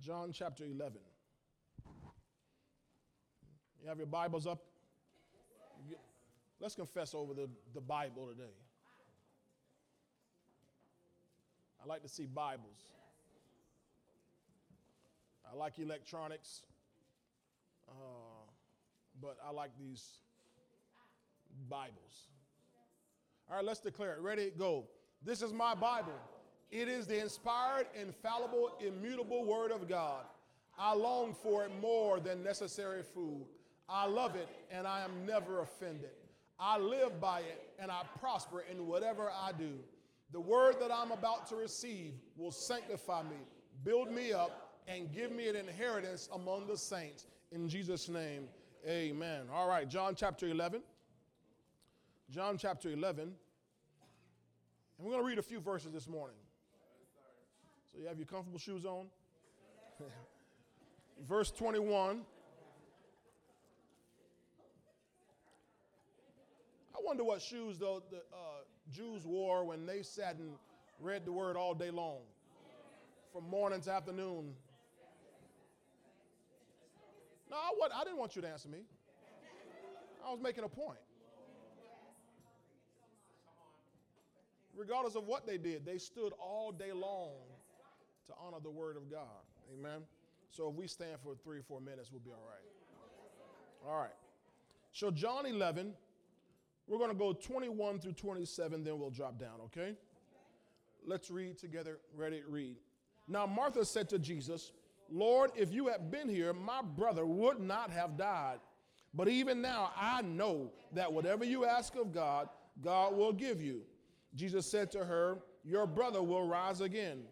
John chapter 11. You have your Bibles up? Let's confess over the, the Bible today. I like to see Bibles. I like electronics, uh, but I like these Bibles. All right, let's declare it. Ready? Go. This is my Bible. It is the inspired, infallible, immutable Word of God. I long for it more than necessary food. I love it and I am never offended. I live by it and I prosper in whatever I do. The word that I'm about to receive will sanctify me, build me up, and give me an inheritance among the saints. In Jesus' name, amen. All right, John chapter 11. John chapter 11. And we're going to read a few verses this morning. So you have your comfortable shoes on? Verse 21. I wonder what shoes though the uh, Jews wore when they sat and read the word all day long, from morning to afternoon. No, I, I didn't want you to answer me. I was making a point. Regardless of what they did, they stood all day long to honor the word of God. Amen. So if we stand for three or four minutes, we'll be all right. All right. So, John 11, we're going to go 21 through 27, then we'll drop down, okay? Let's read together. Ready? Read. Now, Martha said to Jesus, Lord, if you had been here, my brother would not have died. But even now, I know that whatever you ask of God, God will give you. Jesus said to her, Your brother will rise again.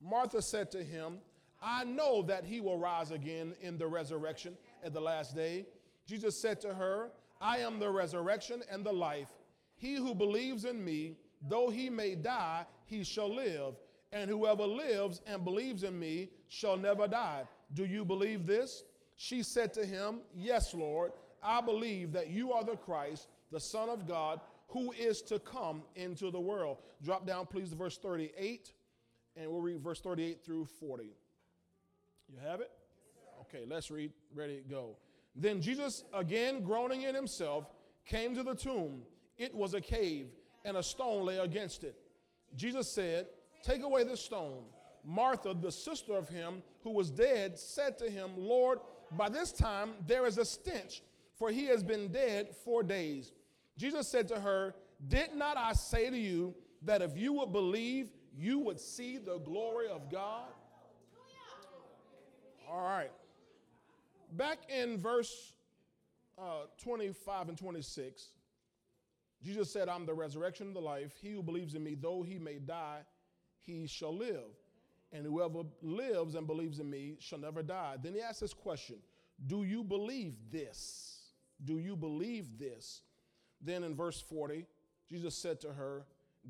Martha said to him, I know that he will rise again in the resurrection at the last day. Jesus said to her, I am the resurrection and the life. He who believes in me, though he may die, he shall live. And whoever lives and believes in me shall never die. Do you believe this? She said to him, Yes, Lord. I believe that you are the Christ, the Son of God, who is to come into the world. Drop down, please, to verse 38, and we'll read verse 38 through 40. You have it? Okay, let's read. Ready, go. Then Jesus, again groaning in himself, came to the tomb. It was a cave, and a stone lay against it. Jesus said, Take away this stone. Martha, the sister of him who was dead, said to him, Lord, by this time there is a stench, for he has been dead four days. Jesus said to her, Did not I say to you that if you would believe, you would see the glory of God? All right. Back in verse uh, 25 and 26, Jesus said, I'm the resurrection and the life. He who believes in me, though he may die, he shall live. And whoever lives and believes in me shall never die. Then he asked this question Do you believe this? Do you believe this? Then in verse 40, Jesus said to her,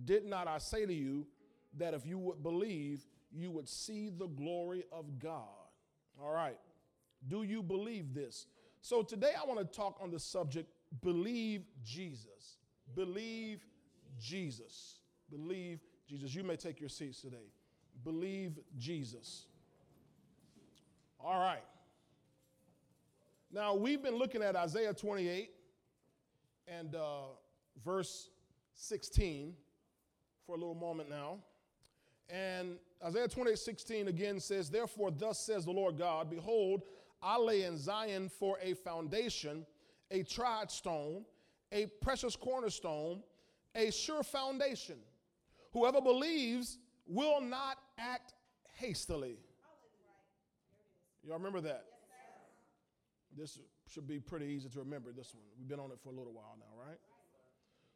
Did not I say to you that if you would believe, you would see the glory of God? All right. Do you believe this? So today I want to talk on the subject believe Jesus. Believe Jesus. Believe Jesus. You may take your seats today. Believe Jesus. All right. Now we've been looking at Isaiah 28 and uh, verse 16 for a little moment now. And Isaiah 28 16 again says, Therefore, thus says the Lord God, Behold, I lay in Zion for a foundation, a tried stone, a precious cornerstone, a sure foundation. Whoever believes will not act hastily. Y'all remember that? This should be pretty easy to remember, this one. We've been on it for a little while now, right?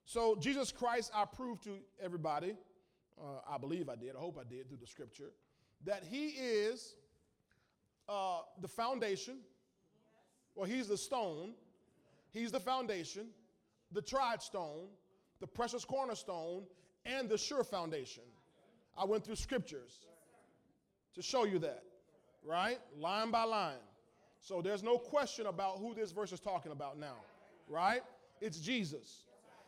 So, Jesus Christ, I proved to everybody, uh, I believe I did, I hope I did through the scripture, that He is uh, the foundation. Well, He's the stone, He's the foundation, the tried stone, the precious cornerstone, and the sure foundation. I went through scriptures to show you that, right? Line by line. So there's no question about who this verse is talking about now, right? It's Jesus.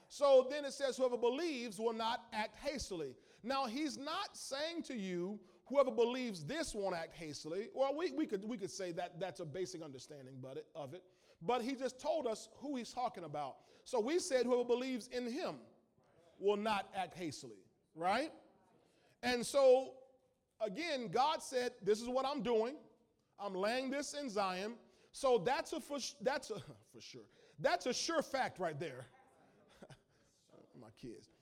So then it says, whoever believes will not act hastily. Now, he's not saying to you, whoever believes this won't act hastily. Well, we, we, could, we could say that that's a basic understanding but it, of it. But he just told us who he's talking about. So we said whoever believes in him will not act hastily, right? And so, again, God said, This is what I'm doing. I'm laying this in Zion. So that's a for, that's a for sure. That's a sure fact right there. My kids.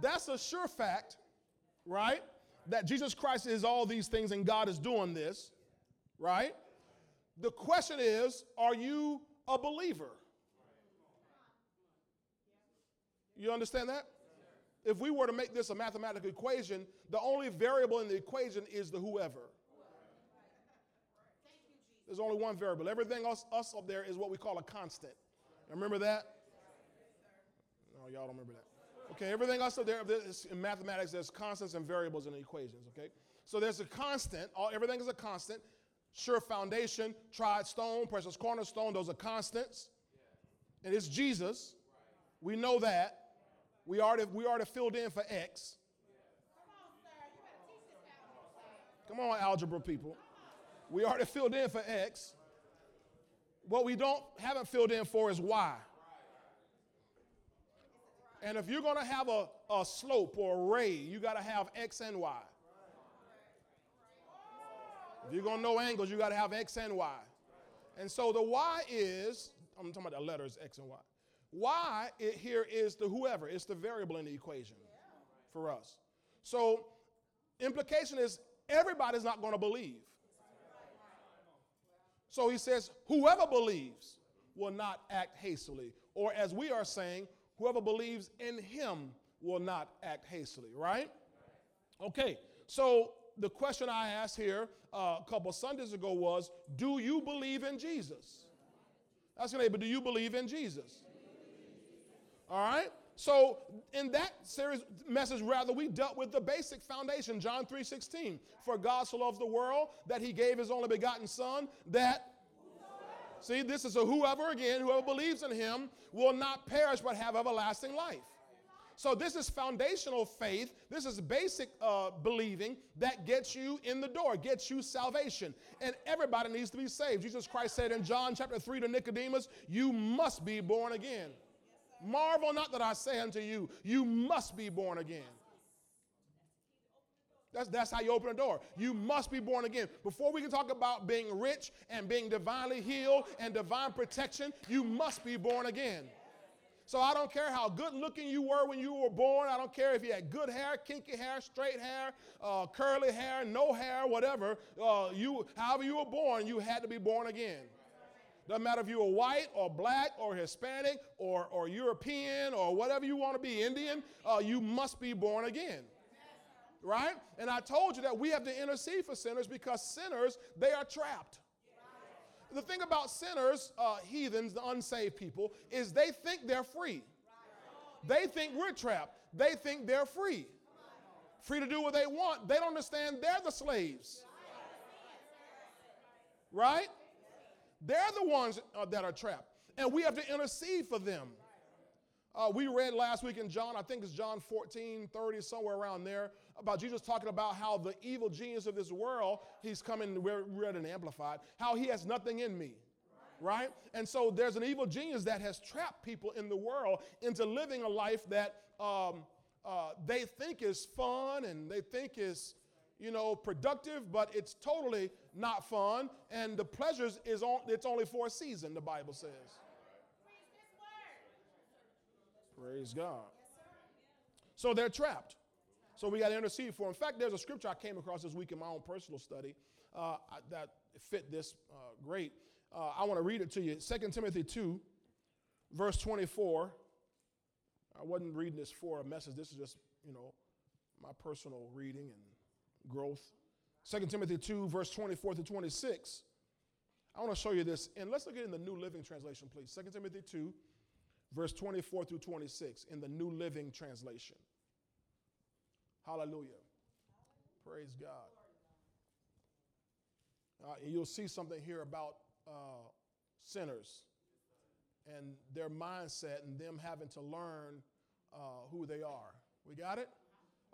That's a sure fact, right? That Jesus Christ is all these things and God is doing this, right? The question is, are you a believer? You understand that? If we were to make this a mathematical equation, the only variable in the equation is the whoever. There's only one variable. Everything else, us up there is what we call a constant. Remember that? No, y'all don't remember that. Okay, everything else there in mathematics, there's constants and variables in the equations, okay? So there's a constant, all, everything is a constant. Sure foundation, tried stone, precious cornerstone, those are constants. And it's Jesus. We know that. We already, we already filled in for X. Come on, algebra people. We already filled in for X. What we don't haven't filled in for is Y. And if you're going to have a, a slope or a ray, you got to have X and Y. If you're going to know angles, you got to have X and Y. And so the Y is, I'm talking about the letters X and Y. Y it here is the whoever, it's the variable in the equation for us. So implication is everybody's not going to believe. So he says, whoever believes will not act hastily. Or as we are saying, whoever believes in him will not act hastily, right? Okay, so the question I asked here uh, a couple Sundays ago was, do you believe in Jesus? Ask your neighbor, do you believe in Jesus? All right? So in that series message, rather, we dealt with the basic foundation, John 3:16. For God so loved the world that he gave his only begotten son, that see, this is a whoever again, whoever believes in him will not perish but have everlasting life. So this is foundational faith. This is basic uh, believing that gets you in the door, gets you salvation. And everybody needs to be saved. Jesus Christ said in John chapter 3 to Nicodemus, You must be born again. Marvel not that I say unto you, you must be born again. That's, that's how you open a door. You must be born again. Before we can talk about being rich and being divinely healed and divine protection, you must be born again. So I don't care how good looking you were when you were born. I don't care if you had good hair, kinky hair, straight hair, uh, curly hair, no hair, whatever. Uh, you, however you were born, you had to be born again. Doesn't matter if you are white or black or Hispanic or, or European or whatever you want to be, Indian, uh, you must be born again. Right? And I told you that we have to intercede for sinners because sinners, they are trapped. The thing about sinners, uh, heathens, the unsaved people, is they think they're free. They think we're trapped. They think they're free. Free to do what they want. They don't understand they're the slaves. Right? They're the ones uh, that are trapped. And we have to intercede for them. Uh, we read last week in John, I think it's John 14, 30, somewhere around there, about Jesus talking about how the evil genius of this world, he's coming, we're read and amplified, how he has nothing in me. Right? And so there's an evil genius that has trapped people in the world into living a life that um, uh, they think is fun and they think is you know, productive, but it's totally not fun. And the pleasures is on, it's only for a season, the Bible says. Praise God. So they're trapped. So we got to intercede for. In fact, there's a scripture I came across this week in my own personal study uh, that fit this uh, great. Uh, I want to read it to you. 2 Timothy 2, verse 24. I wasn't reading this for a message. This is just, you know, my personal reading and growth. 2 Timothy 2, verse 24 to 26. I want to show you this. And let's look at it in the New Living Translation, please. 2 Timothy 2, verse 24 through 26 in the New Living Translation. Hallelujah. Praise God. Uh, and you'll see something here about uh, sinners and their mindset and them having to learn uh, who they are. We got it?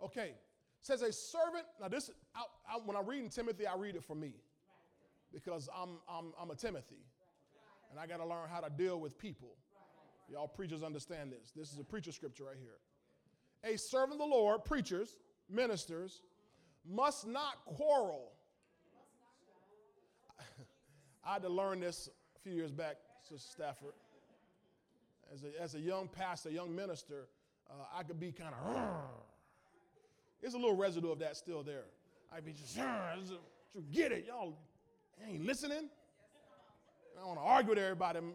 Okay. says a servant. Now, this, I, I, when I'm reading Timothy, I read it for me because I'm, I'm, I'm a Timothy and I got to learn how to deal with people. Y'all preachers understand this. This is a preacher scripture right here. A servant of the Lord, preachers, ministers, must not quarrel. I had to learn this a few years back, Sister Stafford. As a, as a young pastor, young minister, uh, I could be kind of, there's a little residue of that still there. I'd be just, get it, y'all ain't listening. I want to argue with everybody and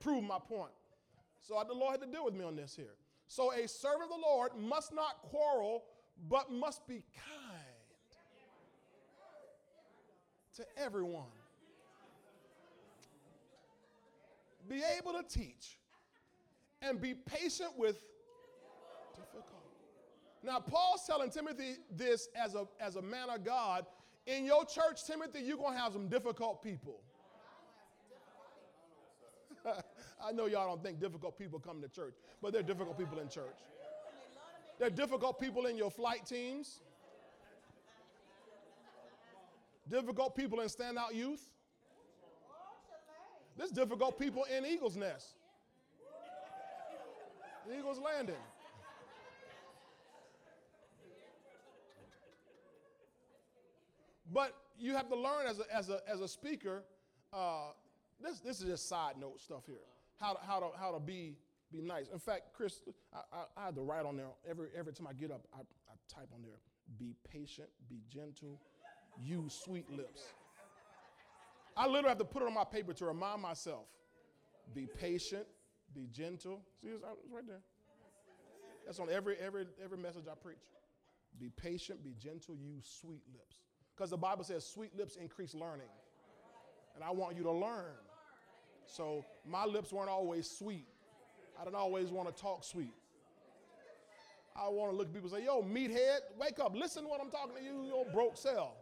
prove my point. So the Lord had to deal with me on this here. So a servant of the Lord must not quarrel, but must be kind to everyone. Be able to teach and be patient with difficult. Now, Paul's telling Timothy this as a, as a man of God. In your church, Timothy, you're going to have some difficult people. I know y'all don't think difficult people come to church, but they're difficult people in church. They're difficult people in your flight teams, difficult people in standout youth. There's difficult people in Eagle's Nest, Eagle's Landing. But you have to learn as a, as a, as a speaker, uh, this, this is just side note stuff here how to, how to, how to be, be nice. In fact, Chris, I, I, I had to write on there every, every time I get up, I, I type on there be patient, be gentle, use sweet lips. I literally have to put it on my paper to remind myself be patient, be gentle. See, it's, uh, it's right there. That's on every, every, every message I preach. Be patient, be gentle, use sweet lips. Because the Bible says sweet lips increase learning. And I want you to learn. So my lips weren't always sweet. I don't always want to talk sweet. I want to look at people and say, yo, meathead, wake up, listen to what I'm talking to you, you broke cell.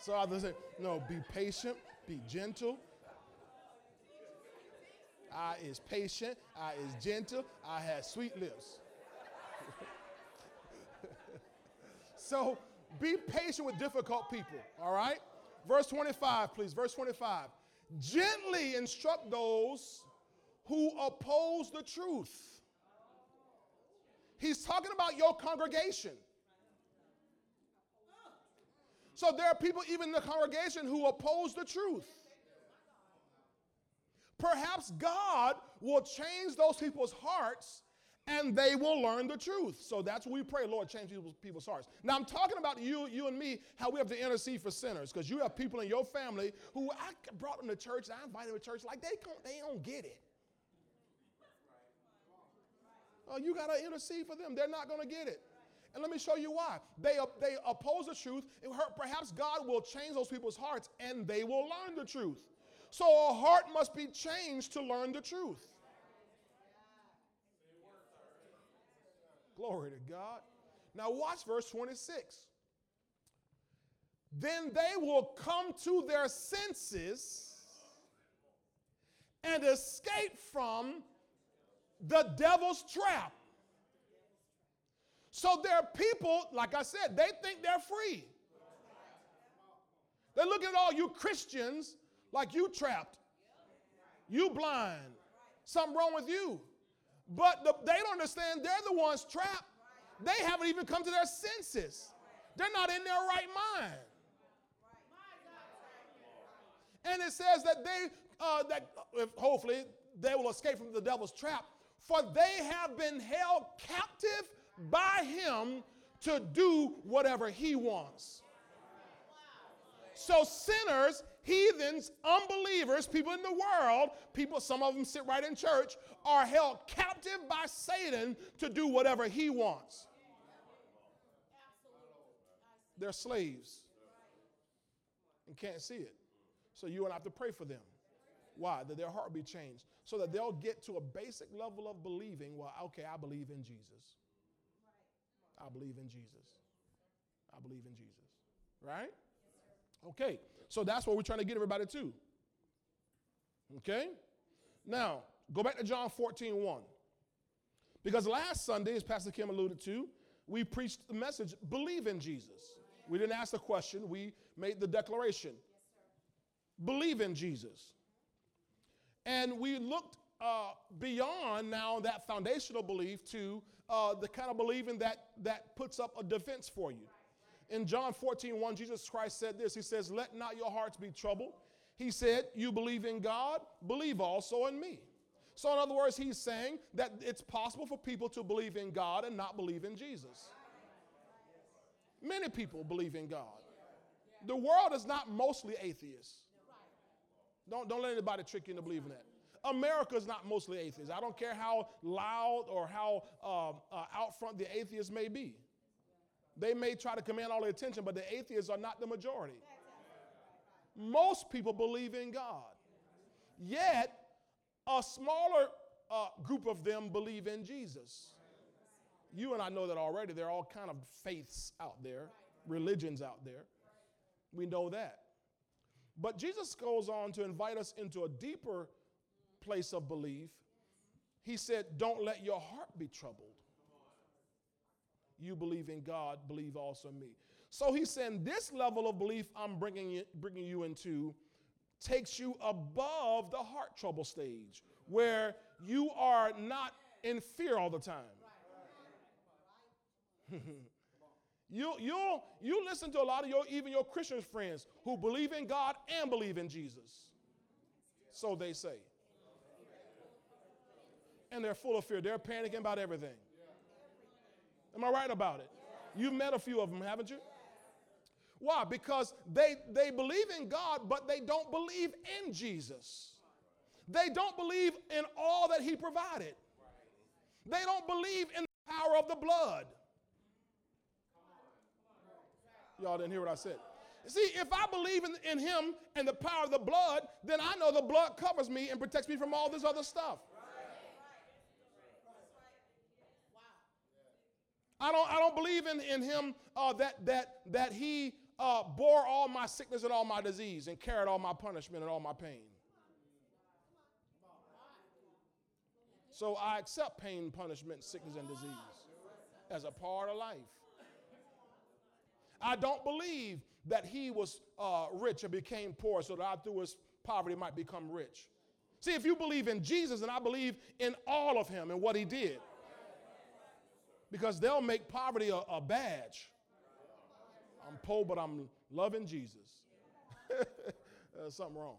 so I say, no, be patient, be gentle. I is patient, I is gentle, I have sweet lips. so be patient with difficult people, all right? Verse 25, please. Verse 25. Gently instruct those who oppose the truth. He's talking about your congregation. So there are people even in the congregation who oppose the truth. Perhaps God will change those people's hearts and they will learn the truth. So that's what we pray, Lord, change people's, people's hearts. Now I'm talking about you, you and me, how we have to intercede for sinners, because you have people in your family who I brought them to church, I invited them to church, like they don't, they don't get it. Oh, you got to intercede for them. They're not to get it. And let me show you why. They, they oppose the truth. Perhaps God will change those people's hearts and they will learn the truth. So a heart must be changed to learn the truth. Glory to God. Now, watch verse 26. Then they will come to their senses and escape from the devil's trap. So there are people, like I said, they think they're free. They look at all you Christians like you trapped, you blind, something wrong with you. But the, they don't understand they're the ones trapped. They haven't even come to their senses. They're not in their right mind. And it says that they, uh, that hopefully they will escape from the devil's trap, for they have been held captive by him to do whatever he wants. So sinners heathens, unbelievers, people in the world, people, some of them sit right in church, are held captive by Satan to do whatever he wants. They're slaves and can't see it. So you I have to pray for them. Why? That their heart be changed. So that they'll get to a basic level of believing, well, okay, I believe in Jesus. I believe in Jesus. I believe in Jesus. Right? Okay. So that's what we're trying to get everybody to. Okay? Now, go back to John 14, 1. Because last Sunday, as Pastor Kim alluded to, we preached the message believe in Jesus. We didn't ask the question, we made the declaration believe in Jesus. And we looked uh, beyond now that foundational belief to uh, the kind of believing that, that puts up a defense for you. In John 14, 1, Jesus Christ said this He says, Let not your hearts be troubled. He said, You believe in God, believe also in me. So, in other words, he's saying that it's possible for people to believe in God and not believe in Jesus. Many people believe in God. The world is not mostly atheists. Don't, don't let anybody trick you into believing that. America is not mostly atheists. I don't care how loud or how uh, uh, out front the atheists may be. They may try to command all the attention, but the atheists are not the majority. Most people believe in God. Yet, a smaller uh, group of them believe in Jesus. You and I know that already. There are all kind of faiths out there, religions out there. We know that. But Jesus goes on to invite us into a deeper place of belief. He said, Don't let your heart be troubled. You believe in God, believe also in me. So he's saying, This level of belief I'm bringing you, bringing you into takes you above the heart trouble stage where you are not in fear all the time. you, you'll, you listen to a lot of your, even your Christian friends who believe in God and believe in Jesus. So they say. And they're full of fear. They're panicking about everything. Am I right about it? You've met a few of them, haven't you? Why? Because they, they believe in God, but they don't believe in Jesus. They don't believe in all that He provided. They don't believe in the power of the blood. Y'all didn't hear what I said. See, if I believe in, in Him and the power of the blood, then I know the blood covers me and protects me from all this other stuff. I don't, I don't believe in, in him uh, that, that, that he uh, bore all my sickness and all my disease and carried all my punishment and all my pain. So I accept pain, punishment, sickness, and disease as a part of life. I don't believe that he was uh, rich and became poor so that I, through his poverty, might become rich. See, if you believe in Jesus, and I believe in all of him and what he did, because they'll make poverty a, a badge. I'm poor, but I'm loving Jesus. Uh, something wrong.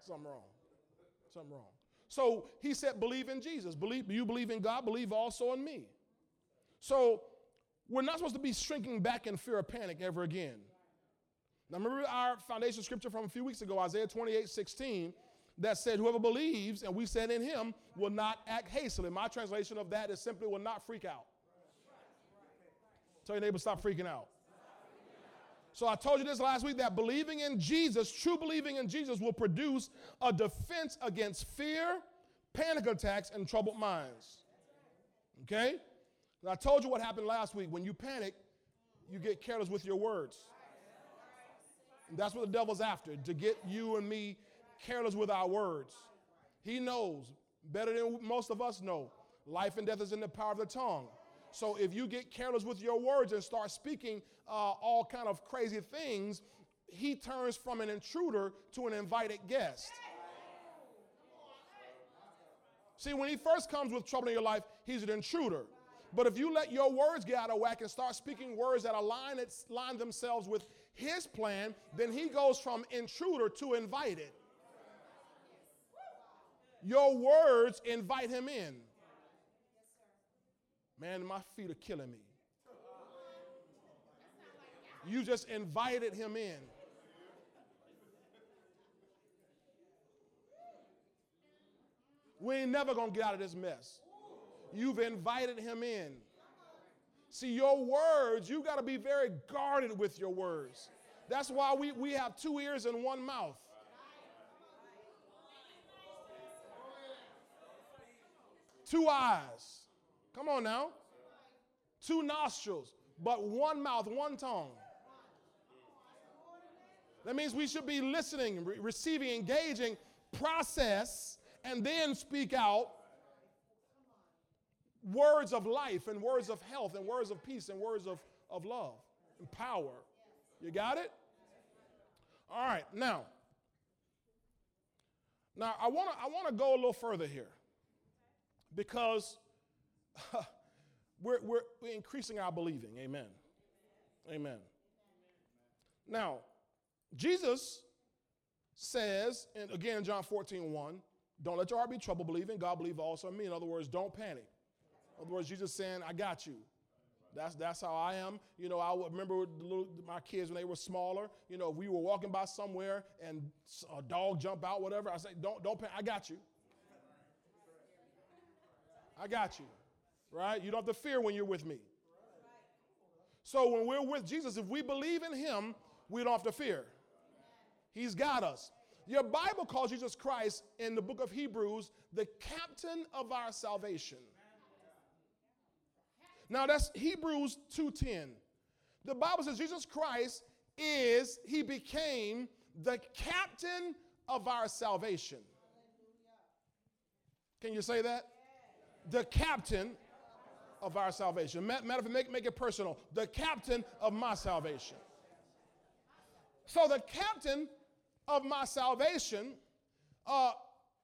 Something wrong. Something wrong. So he said, believe in Jesus. Believe you believe in God, believe also in me. So we're not supposed to be shrinking back in fear or panic ever again. Now remember our foundation scripture from a few weeks ago, Isaiah 28, 16 that said, Whoever believes, and we said in him, will not act hastily. My translation of that is simply will not freak out. Tell your neighbor, stop freaking out. So I told you this last week that believing in Jesus, true believing in Jesus, will produce a defense against fear, panic attacks, and troubled minds. Okay? And I told you what happened last week. When you panic, you get careless with your words. And that's what the devil's after, to get you and me careless with our words. He knows better than most of us know. Life and death is in the power of the tongue. So if you get careless with your words and start speaking uh, all kind of crazy things, he turns from an intruder to an invited guest. See, when he first comes with trouble in your life, he's an intruder. But if you let your words get out of whack and start speaking words that align, align themselves with his plan, then he goes from intruder to invited. Your words invite him in. Man, my feet are killing me. You just invited him in. We ain't never gonna get out of this mess. You've invited him in. See, your words, you got to be very guarded with your words. That's why we, we have two ears and one mouth. Two eyes. Come on now. Two nostrils, but one mouth, one tongue. That means we should be listening, re- receiving, engaging, process, and then speak out words of life and words of health and words of peace and words of, of love and power. You got it? All right, now. Now I want to I want to go a little further here because we're, we're, increasing our believing. Amen. Amen. Now, Jesus says, and again John 14, 1, don't let your heart be troubled, believe in God, believe also in me. In other words, don't panic. In other words, Jesus saying, I got you. That's, that's how I am. You know, I remember little, my kids when they were smaller. You know, if we were walking by somewhere and a dog jump out, whatever. I say, don't, don't panic. I got you. I got you. Right? You don't have to fear when you're with me. So when we're with Jesus, if we believe in him, we don't have to fear. He's got us. Your Bible calls Jesus Christ in the book of Hebrews the captain of our salvation. Now that's Hebrews 2:10. The Bible says Jesus Christ is he became the captain of our salvation. Can you say that? The captain of our salvation. Matter of fact, make, it personal. The captain of my salvation. So the captain of my salvation, uh,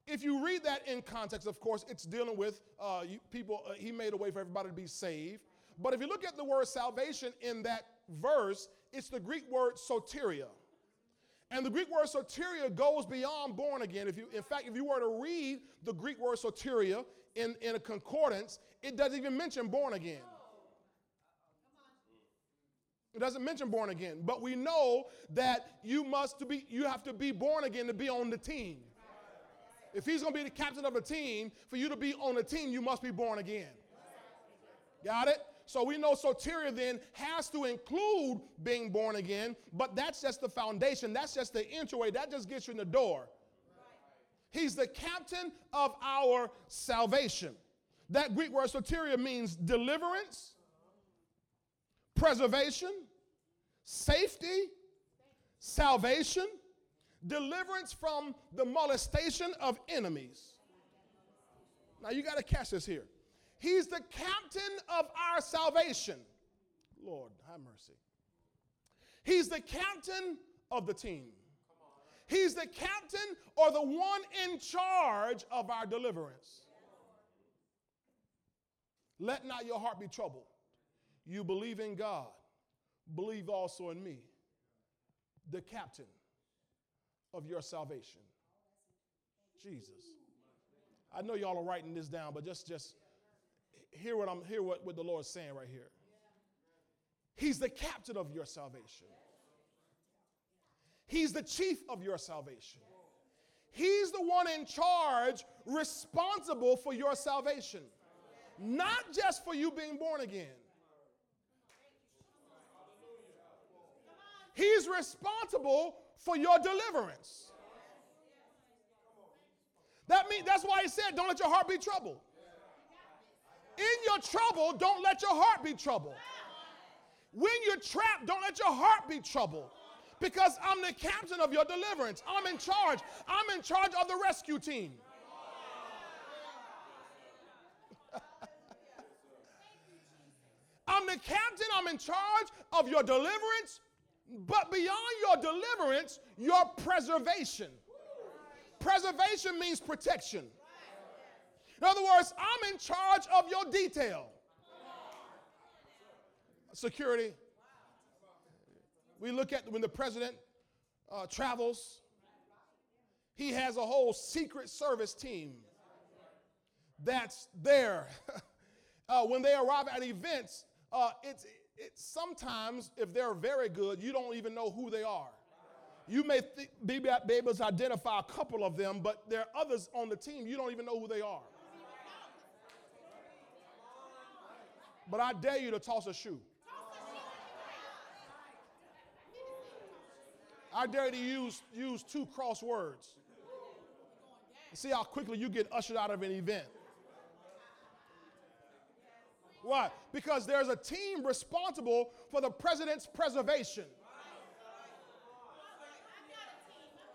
if you read that in context, of course, it's dealing with uh, people, uh, he made a way for everybody to be saved. But if you look at the word salvation in that verse, it's the Greek word soteria. And the Greek word soteria goes beyond born again. If you, in fact, if you were to read the Greek word soteria in, in a concordance, it doesn't even mention born again. It doesn't mention born again, but we know that you must to be you have to be born again to be on the team. If he's going to be the captain of a team, for you to be on the team, you must be born again. Got it? So we know soteria then has to include being born again, but that's just the foundation. That's just the entryway. That just gets you in the door. He's the captain of our salvation. That Greek word soteria means deliverance, preservation, safety, salvation, deliverance from the molestation of enemies. Now you got to catch this here. He's the captain of our salvation. Lord, have mercy. He's the captain of the team. He's the captain or the one in charge of our deliverance. Let not your heart be troubled. You believe in God, believe also in me, the captain of your salvation. Jesus. I know y'all are writing this down, but just just hear what I'm hear what, what the Lord's saying right here. He's the captain of your salvation. He's the chief of your salvation. He's the one in charge, responsible for your salvation. Not just for you being born again. He's responsible for your deliverance. That means that's why he said, don't let your heart be troubled. In your trouble, don't let your heart be troubled. When you're trapped, don't let your heart be troubled. Because I'm the captain of your deliverance. I'm in charge. I'm in charge of the rescue team. I'm the captain. I'm in charge of your deliverance, but beyond your deliverance, your preservation. Preservation means protection. In other words, I'm in charge of your detail. Security. We look at when the president uh, travels, he has a whole secret service team that's there. uh, when they arrive at events, uh, it's, it's sometimes, if they're very good, you don't even know who they are. You may th- be, be able to identify a couple of them, but there are others on the team, you don't even know who they are. But I dare you to toss a shoe. I dare to use, use two crosswords. See how quickly you get ushered out of an event. Why? Because there's a team responsible for the president's preservation.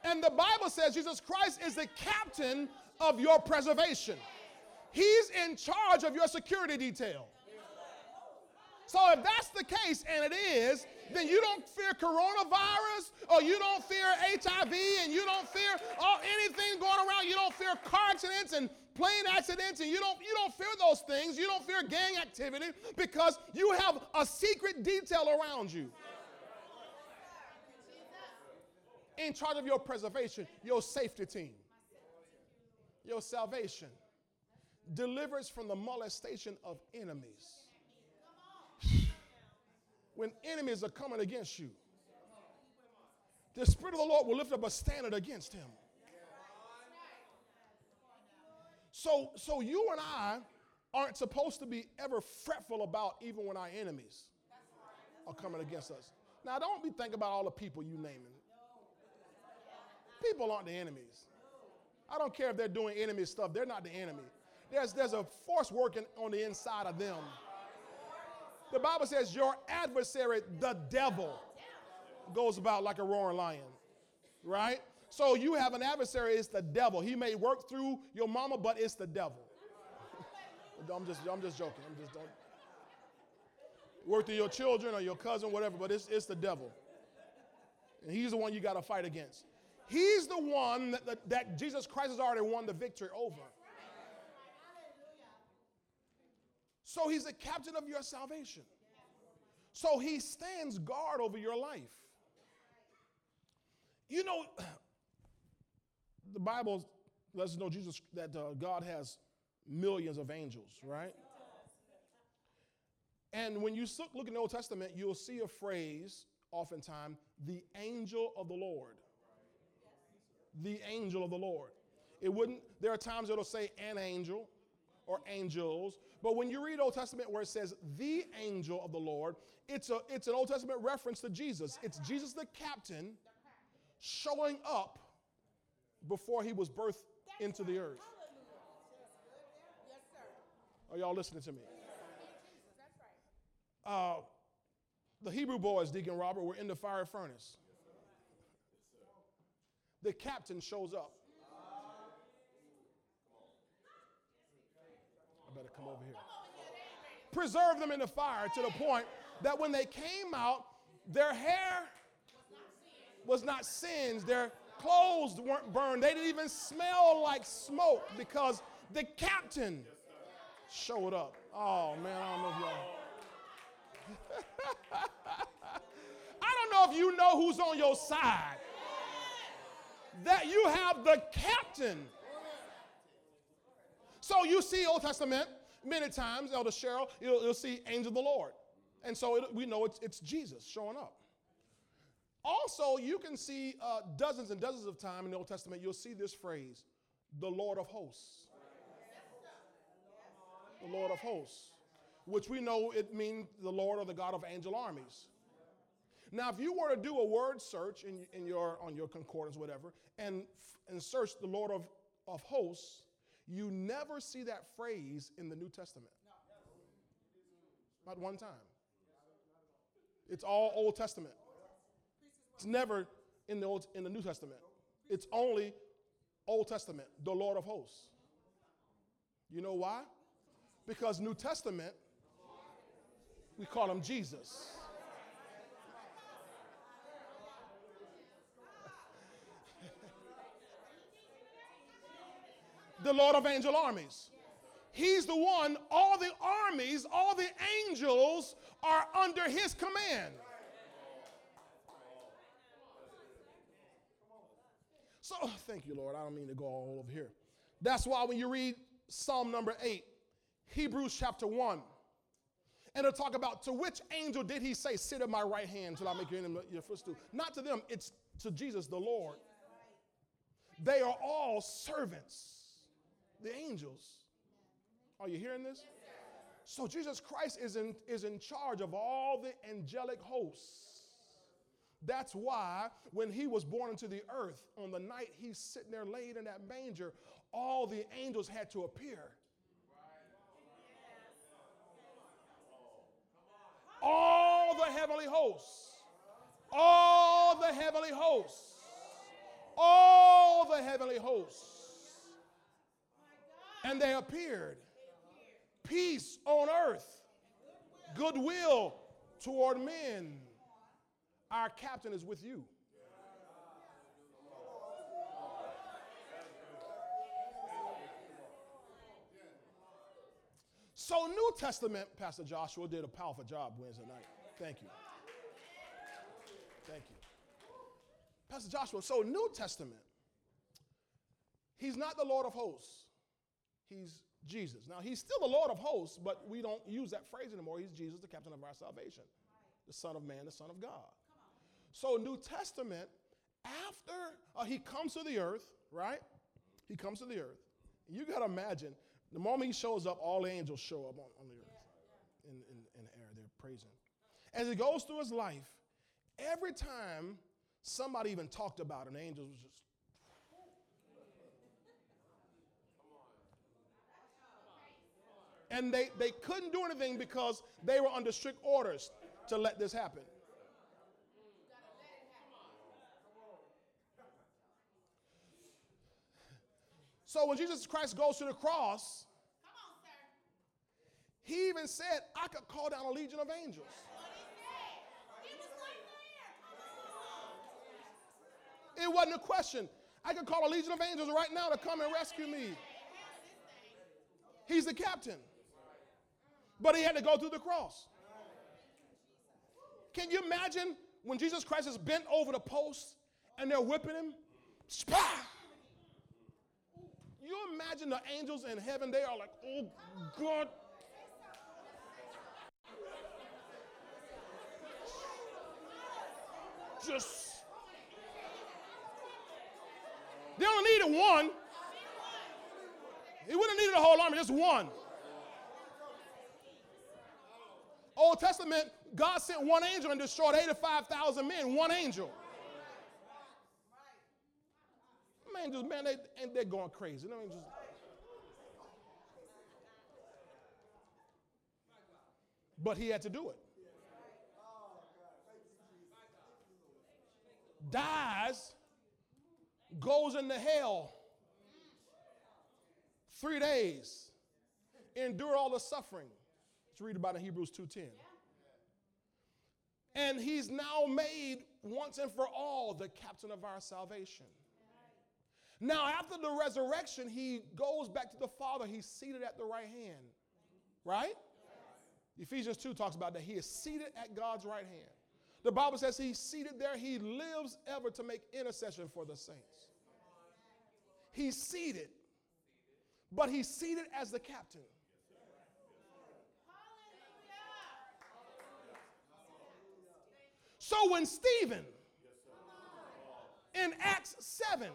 And the Bible says Jesus Christ is the captain of your preservation. He's in charge of your security detail. So if that's the case, and it is, then you don't fear coronavirus or you don't fear HIV and you don't fear all, anything going around. You don't fear car accidents and plane accidents and you don't, you don't fear those things. You don't fear gang activity because you have a secret detail around you. In charge of your preservation, your safety team, your salvation, deliverance from the molestation of enemies when enemies are coming against you. The Spirit of the Lord will lift up a standard against him. So, so you and I aren't supposed to be ever fretful about even when our enemies are coming against us. Now, don't be thinking about all the people you naming. People aren't the enemies. I don't care if they're doing enemy stuff, they're not the enemy. There's, there's a force working on the inside of them the Bible says, Your adversary, the devil, goes about like a roaring lion, right? So you have an adversary, it's the devil. He may work through your mama, but it's the devil. I'm just, I'm just joking. I'm just don't work through your children or your cousin, whatever, but it's, it's the devil. And he's the one you got to fight against. He's the one that, that, that Jesus Christ has already won the victory over. So he's the captain of your salvation. So he stands guard over your life. You know, the Bible lets us know Jesus that uh, God has millions of angels, right? And when you look in the Old Testament, you'll see a phrase oftentimes, the angel of the Lord. The angel of the Lord. It wouldn't, there are times it'll say an angel or angels, but when you read Old Testament where it says the angel of the Lord, it's, a, it's an Old Testament reference to Jesus. It's Jesus the captain showing up before he was birthed into the earth. Are y'all listening to me? Uh, the Hebrew boys, Deacon Robert, were in the fire furnace. The captain shows up. Better come over here. Preserve them in the fire to the point that when they came out, their hair was not singed, their clothes weren't burned, they didn't even smell like smoke because the captain showed up. Oh man, I don't know if y'all. I don't know if you know who's on your side. That you have the captain so you see Old Testament many times, Elder Cheryl, you'll, you'll see angel of the Lord. And so it, we know it's, it's Jesus showing up. Also, you can see uh, dozens and dozens of times in the Old Testament, you'll see this phrase, the Lord of hosts. The Lord of hosts, which we know it means the Lord or the God of angel armies. Now, if you were to do a word search in, in your, on your concordance, whatever, and, and search the Lord of, of hosts, you never see that phrase in the New Testament. Not one time. It's all Old Testament. It's never in the, Old, in the New Testament. It's only Old Testament, the Lord of hosts. You know why? Because New Testament, we call him Jesus. The Lord of angel armies. He's the one, all the armies, all the angels are under his command. So, oh, thank you, Lord. I don't mean to go all over here. That's why when you read Psalm number 8, Hebrews chapter 1, and it'll talk about to which angel did he say, Sit at my right hand till I make your enemy your footstool? Not to them, it's to Jesus the Lord. They are all servants the angels. Are you hearing this? So Jesus Christ is in, is in charge of all the angelic hosts. That's why when he was born into the earth, on the night he's sitting there laid in that manger, all the angels had to appear. All the heavenly hosts, all the heavenly hosts, all the heavenly hosts and they appeared. peace on earth, goodwill toward men. Our captain is with you. So, New Testament, Pastor Joshua did a powerful job Wednesday night. Thank you. Thank you. Pastor Joshua, so New Testament, he's not the Lord of hosts, he's Jesus. Now, he's still the Lord of hosts, but we don't use that phrase anymore. He's Jesus, the captain of our salvation, the Son of Man, the Son of God. So, New Testament, after uh, he comes to the earth, right? He comes to the earth. You got to imagine the moment he shows up, all angels show up on, on the earth in, in, in the air. They're praising. As he goes through his life, every time somebody even talked about it, an angel was just. And they, they couldn't do anything because they were under strict orders to let this happen. So when Jesus Christ goes to the cross, he even said, I could call down a legion of angels. It wasn't a question. I could call a legion of angels right now to come and rescue me. He's the captain. But he had to go through the cross. Can you imagine when Jesus Christ is bent over the post and they're whipping him? Spah! You imagine the angels in heaven, they are like, oh God. Just they only needed one. He wouldn't have needed a whole army, just one. Old Testament, God sent one angel and destroyed 85,000 men. One angel. Angels, man, they, and they're going crazy. Mean, just, but he had to do it. Dies, goes into hell three days, endure all the suffering. Let's read about in Hebrews 2:10. And he's now made once and for all the captain of our salvation. Now, after the resurrection, he goes back to the Father. He's seated at the right hand. Right? Yes. Ephesians 2 talks about that. He is seated at God's right hand. The Bible says he's seated there. He lives ever to make intercession for the saints. He's seated, but he's seated as the captain. So when Stephen in Acts 7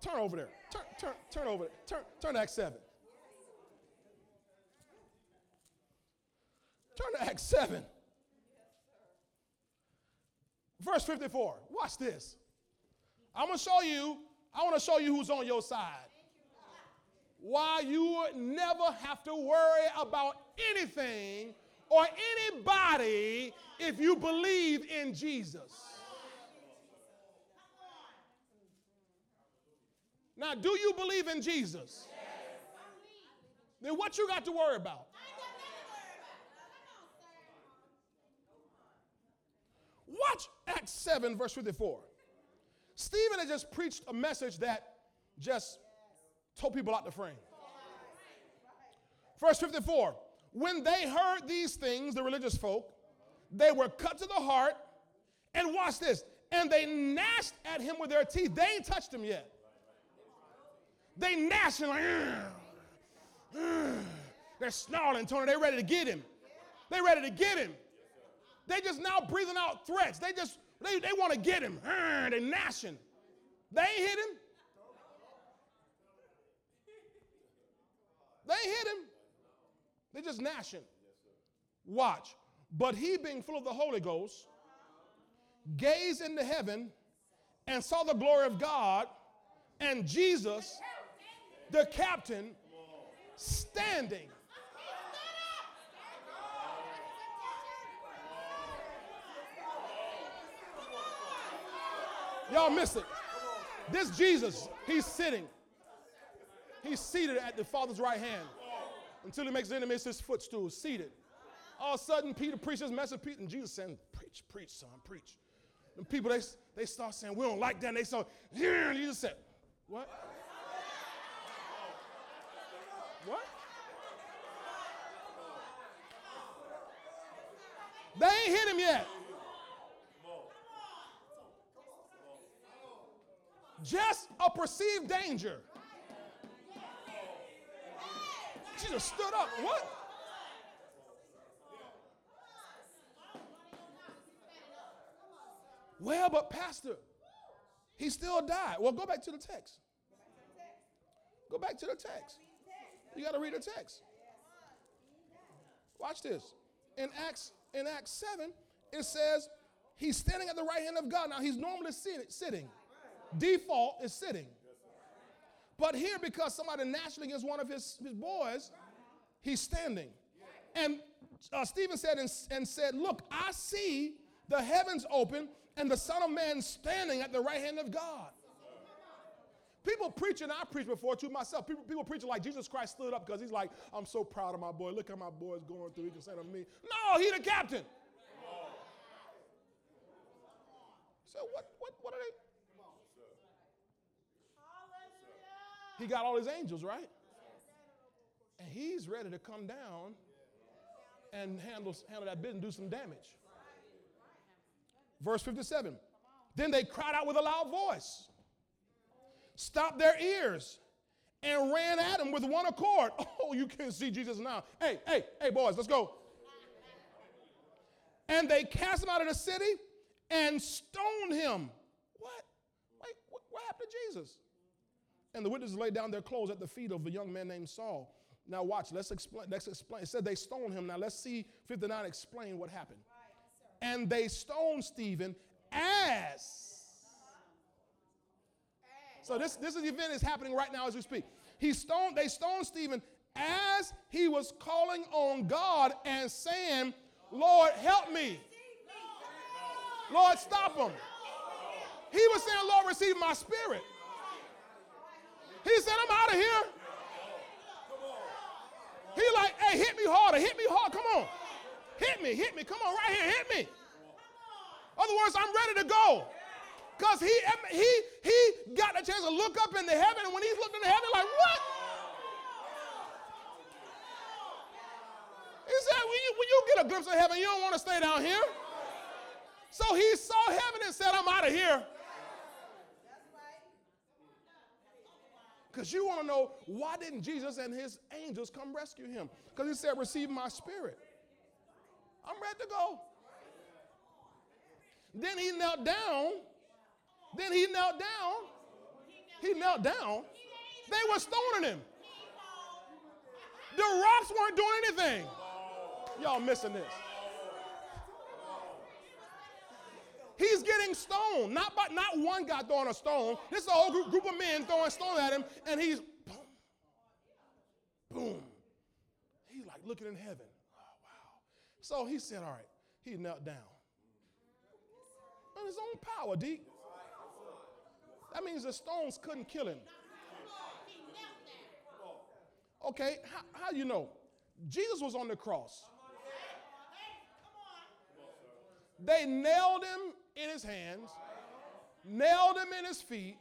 Turn over there. Turn, turn, turn over there. Turn, turn to Acts 7. Turn to Acts 7. Verse 54. Watch this. I'm going to show you, I want to show you who's on your side. Why you would never have to worry about anything or anybody if you believe in Jesus. Now, do you believe in Jesus? Then what you got to worry about? Watch Acts 7, verse 54. Stephen had just preached a message that just told people out the frame. Verse 54 When they heard these things, the religious folk, they were cut to the heart, and watch this, and they gnashed at him with their teeth. They ain't touched him yet. They gnashing like, uh, uh. they're snarling, Tony. They're ready to get him. They're ready to get him. They just now breathing out threats. They just, they, they want to get him. Uh, they're gnashing. They ain't hit him. They hit him. They just gnashing. Watch. But he, being full of the Holy Ghost, gazed into heaven and saw the glory of God and Jesus the captain standing. Y'all miss it. This Jesus, he's sitting. He's seated at the Father's right hand until he makes enemies his footstool, seated. All of a sudden, Peter preaches message, and Jesus said, Preach, preach, son, preach. The people, they, they start saying, We don't like that. And they start, Yeah, and Jesus said, What? What? They ain't hit him yet. Just a perceived danger. Jesus stood up. What? Well, but Pastor, he still died. Well, go back to the text. Go back to the text. You got to read the text. Watch this. In Acts, in Acts 7, it says he's standing at the right hand of God. Now he's normally sit- sitting. Default is sitting. But here, because somebody naturally against one of his, his boys, he's standing. And uh, Stephen said and, and said, Look, I see the heavens open and the Son of Man standing at the right hand of God. People preaching, I preach before to myself. People, people preaching like Jesus Christ stood up because he's like, I'm so proud of my boy. Look how my boy's going through. He can say to me, No, he the captain. So what, what, what are they? He got all his angels, right? And he's ready to come down and handle, handle that bit and do some damage. Verse 57. Then they cried out with a loud voice, stopped their ears, and ran at him with one accord. Oh, you can see Jesus now. Hey, hey, hey, boys, let's go. And they cast him out of the city and stoned him. What? Wait, what, what happened to Jesus? And the witnesses laid down their clothes at the feet of a young man named Saul. Now watch, let's explain. Let's explain. It said they stoned him. Now let's see 59 explain what happened. And they stoned Stephen as. So this, this event is happening right now as we speak. He stoned, they stoned Stephen as he was calling on God and saying, Lord, help me. Lord, stop him. He was saying, Lord, receive my spirit. He said, I'm out of here. He like, hey, hit me harder, hit me hard. Come on. Hit me, hit me. Come on, right here, hit me. Other words, I'm ready to go. Because he, he, he got a chance to look up into heaven, and when he's looking into heaven, like, what? He said, when you, when you get a glimpse of heaven, you don't want to stay down here. So he saw heaven and said, I'm out of here. Because you want to know why didn't Jesus and his angels come rescue him? Because he said, Receive my spirit. I'm ready to go. Then he knelt down. Then he knelt down. He knelt down. They were stoning him. The rocks weren't doing anything. Y'all missing this. He's getting stoned. Not by, not one guy throwing a stone. This is a whole group, group of men throwing stone at him, and he's boom, boom. He's like looking in heaven. Oh, wow. So he said, all right. He knelt down. On his own power, D. That means the stones couldn't kill him. Okay, how, how you know? Jesus was on the cross. They nailed him in his hands, nailed him in his feet,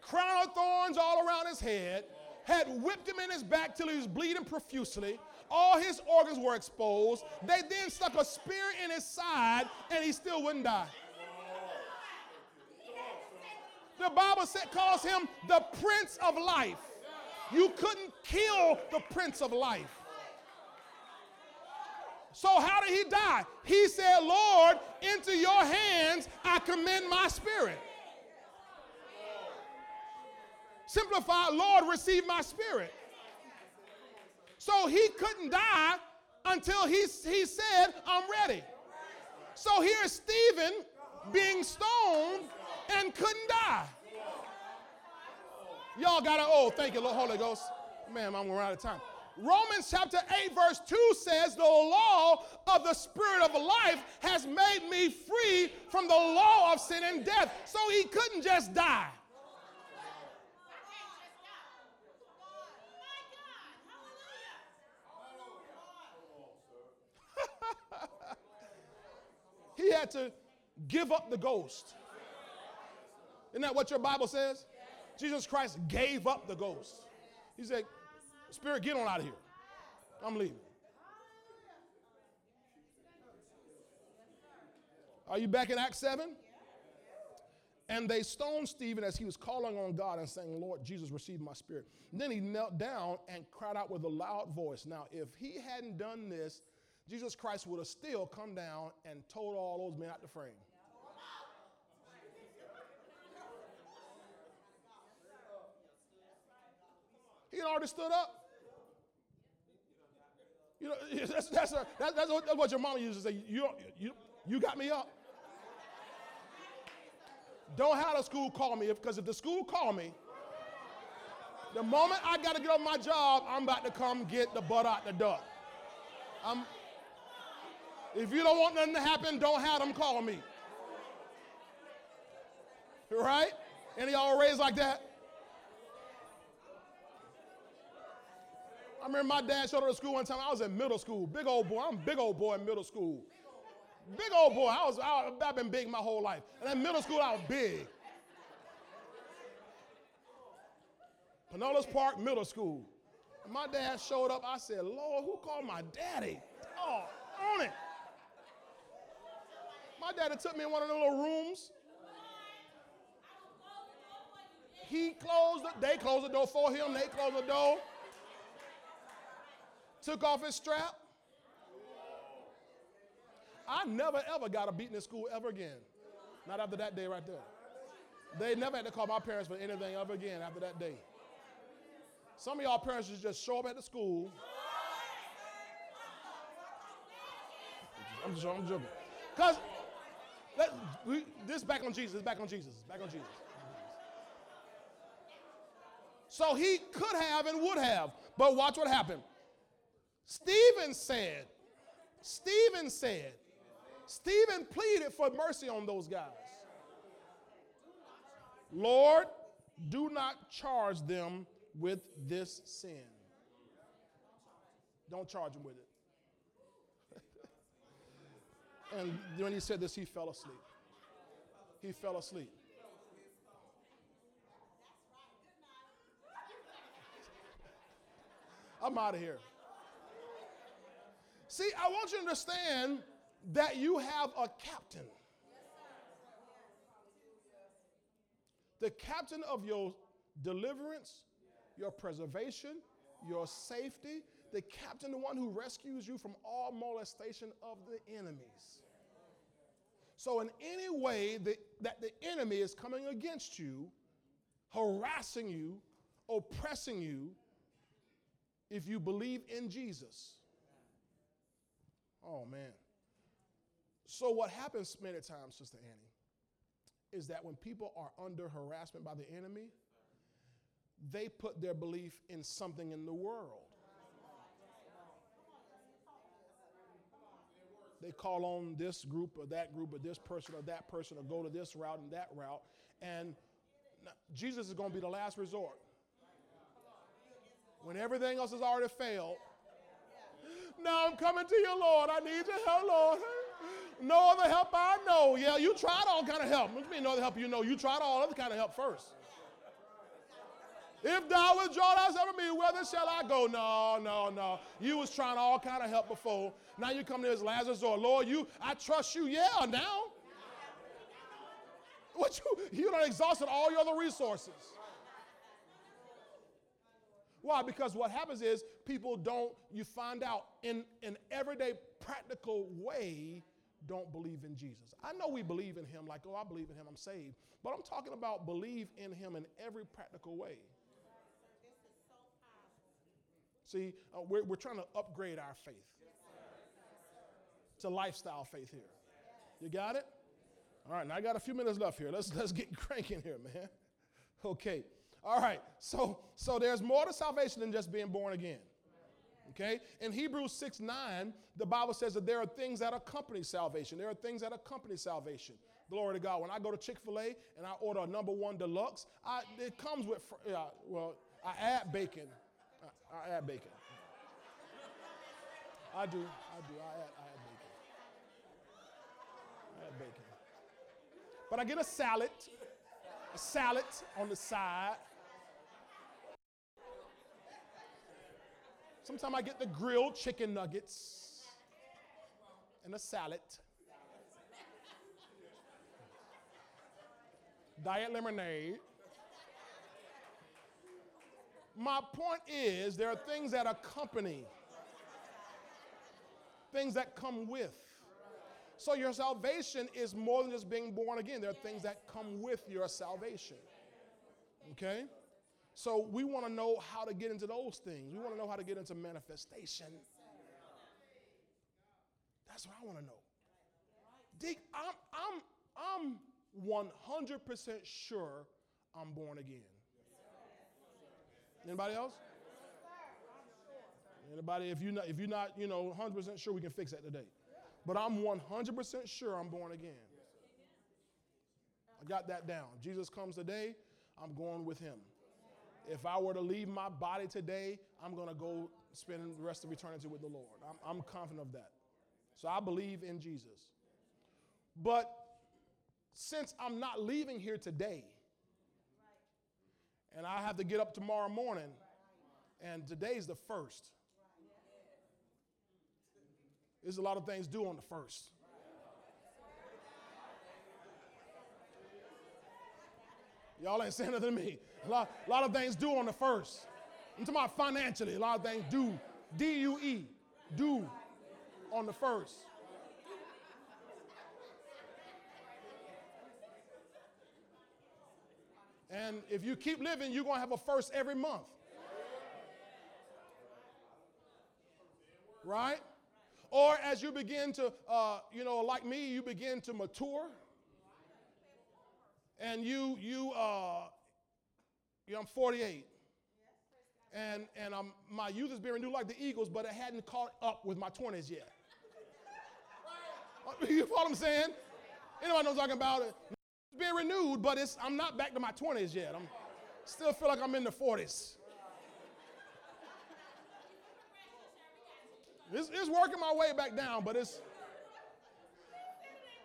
crown of thorns all around his head, had whipped him in his back till he was bleeding profusely. All his organs were exposed. They then stuck a spear in his side, and he still wouldn't die. The Bible said, calls him the Prince of Life. You couldn't kill the Prince of Life. So, how did he die? He said, Lord, into your hands I commend my spirit. Simplified, Lord, receive my spirit. So he couldn't die until he, he said, I'm ready. So here's Stephen being stoned and couldn't die. Y'all got to, oh, thank you, Lord Holy Ghost. Man, I'm out of time. Romans chapter 8, verse 2 says, The law of the Spirit of life has made me free from the law of sin and death. So he couldn't just die. he had to give up the ghost. Isn't that what your Bible says? Jesus Christ gave up the ghost. He said, Spirit, get on out of here. I'm leaving. Are you back in Acts 7? And they stoned Stephen as he was calling on God and saying, Lord Jesus, receive my spirit. And then he knelt down and cried out with a loud voice. Now, if he hadn't done this, Jesus Christ would have still come down and told all those men out the frame. He had already stood up. You know, that's, that's, a, that's, that's what your mama used to say. You, you, you got me up. Don't have the school call me because if, if the school call me, the moment I got to get on my job, I'm about to come get the butt out the door. I'm, if you don't want nothing to happen, don't have them call me. Right? Any y'all raised like that? Remember my dad showed up to school one time. I was in middle school. Big old boy. I'm big old boy in middle school. Big old boy. I was, I, I've been big my whole life. And in middle school, I was big. Pinellas Park Middle School. My dad showed up. I said, Lord, who called my daddy? Oh, on it. My daddy took me in one of the little rooms. He closed the, They closed the door for him. They closed the door. Took off his strap. I never ever got a beating in school ever again. Not after that day right there. They never had to call my parents for anything ever again after that day. Some of y'all parents just show up at the school. I'm just I'm joking. Because this back on Jesus, back on Jesus, back on Jesus. So he could have and would have, but watch what happened. Stephen said, Stephen said, Stephen pleaded for mercy on those guys. Lord, do not charge them with this sin. Don't charge them with it. and when he said this, he fell asleep. He fell asleep. I'm out of here. See, I want you to understand that you have a captain. The captain of your deliverance, your preservation, your safety, the captain, the one who rescues you from all molestation of the enemies. So, in any way that, that the enemy is coming against you, harassing you, oppressing you, if you believe in Jesus. Oh, man. So, what happens many times, Sister Annie, is that when people are under harassment by the enemy, they put their belief in something in the world. They call on this group or that group or this person or that person or go to this route and that route. And Jesus is going to be the last resort. When everything else has already failed, now I'm coming to you, Lord. I need your help, Lord. No other help I know. Yeah, you tried all kind of help. What mean no other help you know? You tried all other kind of help first. If thou withdraw thyself from me, whither shall I go? No, no, no. You was trying all kind of help before. Now you come to this Lazarus resort. Lord, you, I trust you. Yeah, now. What you, you done exhausted all your other resources. Why? Because what happens is people don't, you find out in an everyday practical way, don't believe in Jesus. I know we believe in him, like, oh, I believe in him, I'm saved. But I'm talking about believe in him in every practical way. See, uh, we're, we're trying to upgrade our faith. A lifestyle faith here. You got it? All right, now I got a few minutes left here. Let's, let's get cranking here, man. Okay. All right. So, so there's more to salvation than just being born again. Okay? In Hebrews 6 9, the Bible says that there are things that accompany salvation. There are things that accompany salvation. Glory to God. When I go to Chick fil A and I order a number one deluxe, I, it comes with, uh, well, I add bacon. I, I add bacon. I do. I do. I add, I add bacon. I add bacon. But I get a salad, a salad on the side. Sometimes I get the grilled chicken nuggets and a salad. Diet lemonade. My point is, there are things that accompany, things that come with. So your salvation is more than just being born again. There are things that come with your salvation. Okay? So we want to know how to get into those things. We want to know how to get into manifestation. That's what I want to know. Dick, I'm, I'm, I'm 100% sure I'm born again. Anybody else? Anybody? If you're not, if you're not, you know, 100% sure, we can fix that today. But I'm 100% sure I'm born again. I got that down. Jesus comes today, I'm going with him. If I were to leave my body today, I'm going to go spend the rest of eternity with the Lord. I'm, I'm confident of that. So I believe in Jesus. But since I'm not leaving here today, and I have to get up tomorrow morning, and today's the first. There's a lot of things due on the first. Y'all ain't saying nothing to me. A lot, a lot of things due on the first. I'm talking about financially. A lot of things due. D U E. Due on the first. And if you keep living, you're going to have a first every month. Right? Or as you begin to, uh, you know, like me, you begin to mature. And you, you, uh, you know, I'm 48. And, and I'm, my youth is being renewed like the Eagles, but it hadn't caught up with my 20s yet. you follow what I'm saying? Anybody knows what I'm talking about? It? It's being renewed, but it's, I'm not back to my 20s yet. I'm still feel like I'm in the 40s. It's, it's working my way back down, but it's,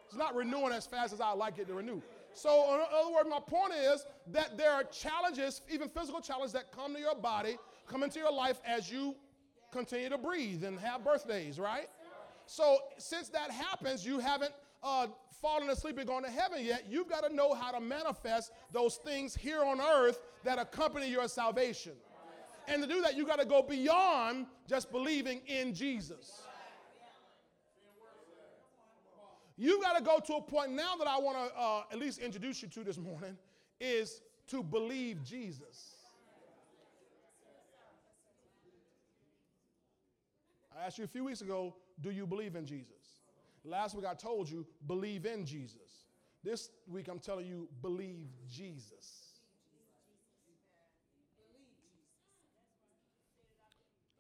it's not renewing as fast as I like it to renew. So, in other words, my point is that there are challenges, even physical challenges, that come to your body, come into your life as you continue to breathe and have birthdays, right? So, since that happens, you haven't uh, fallen asleep and gone to heaven yet. You've got to know how to manifest those things here on earth that accompany your salvation. And to do that, you've got to go beyond just believing in Jesus. You got to go to a point now that I want to uh, at least introduce you to this morning is to believe Jesus. I asked you a few weeks ago, do you believe in Jesus? Last week I told you, believe in Jesus. This week I'm telling you, believe Jesus.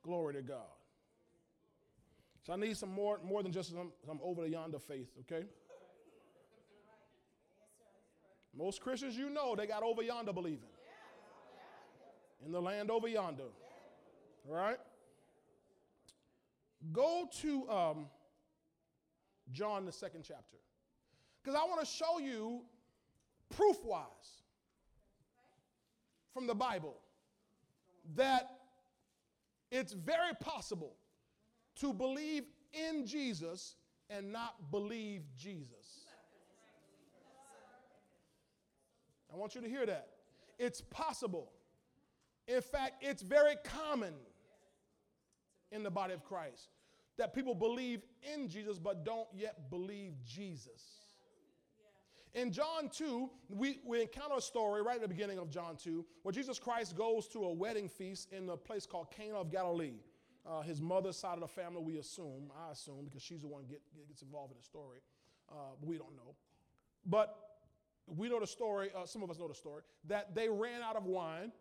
Glory to God. So I need some more, more than just some, some over the yonder faith, okay? Most Christians you know, they got over yonder believing. In the land over yonder. All right? Go to um, John, the second chapter. Because I want to show you, proof wise, from the Bible, that it's very possible to believe in Jesus and not believe Jesus. I want you to hear that. It's possible. In fact, it's very common in the body of Christ that people believe in Jesus but don't yet believe Jesus. In John 2, we, we encounter a story right at the beginning of John 2 where Jesus Christ goes to a wedding feast in a place called Cana of Galilee. Uh, his mother's side of the family, we assume, I assume, because she's the one get, gets involved in the story. Uh, we don't know. But we know the story, uh, some of us know the story, that they ran out of wine.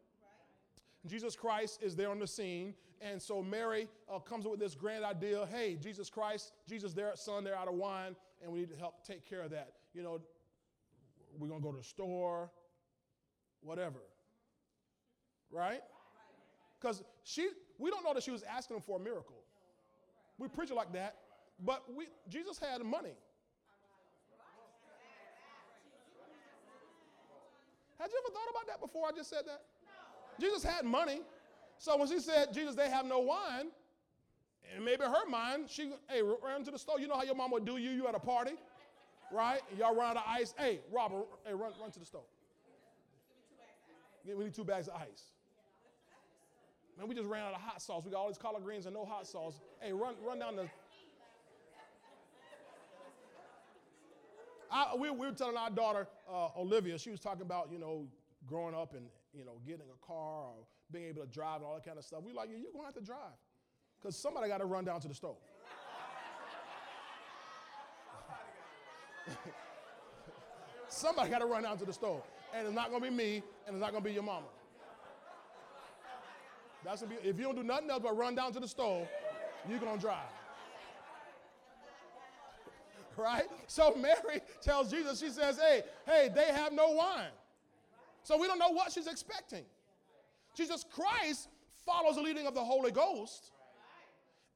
Jesus Christ is there on the scene. And so Mary uh, comes up with this grand idea hey, Jesus Christ, Jesus, their son, they're out of wine, and we need to help take care of that. You know, we're going to go to the store, whatever. Right? Because she, we don't know that she was asking him for a miracle. We preach it like that, but we, Jesus had money. Had you ever thought about that before I just said that? Jesus had money. So when she said, Jesus, they have no wine, and maybe her mind, she, hey, run to the store. You know how your mom would do you? You at a party, right? Y'all run out of ice. Hey, Robert, hey, run, run to the store. We need two bags of ice. Man, we just ran out of hot sauce. We got all these collard greens and no hot sauce. Hey, run, run down the. I, we, we were telling our daughter, uh, Olivia, she was talking about, you know, growing up and, you know, getting a car or being able to drive and all that kind of stuff. We like, yeah, you're going to have to drive because somebody got to run down to the store. somebody got to run down to the store. And it's not going to be me, and it's not going to be your mama. That's gonna be, if you don't do nothing else but run down to the store, you're to drive. Right? So Mary tells Jesus, she says, hey, hey, they have no wine. So we don't know what she's expecting. Jesus Christ follows the leading of the Holy Ghost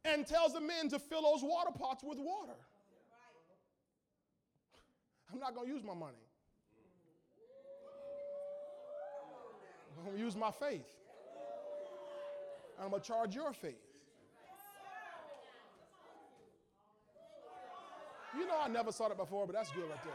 and tells the men to fill those water pots with water. I'm not going to use my money. I'm going to use my faith. I'm going to charge your faith. You know, I never saw that before, but that's good right there.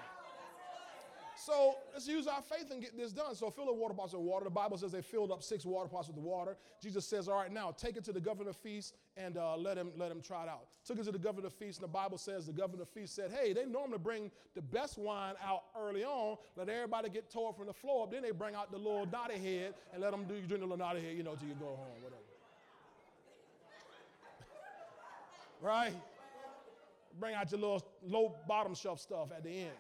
So let's use our faith and get this done. So fill the water pots with water. The Bible says they filled up six water pots with the water. Jesus says, "All right, now take it to the governor feast and uh, let him let him try it out." Took it to the governor feast, and the Bible says the governor feast said, "Hey, they normally bring the best wine out early on, let everybody get tore from the floor up. Then they bring out the little naughty head and let them do you drink the little naughty head, you know, till you go home, whatever." Right? Bring out your little low bottom shelf stuff at the end.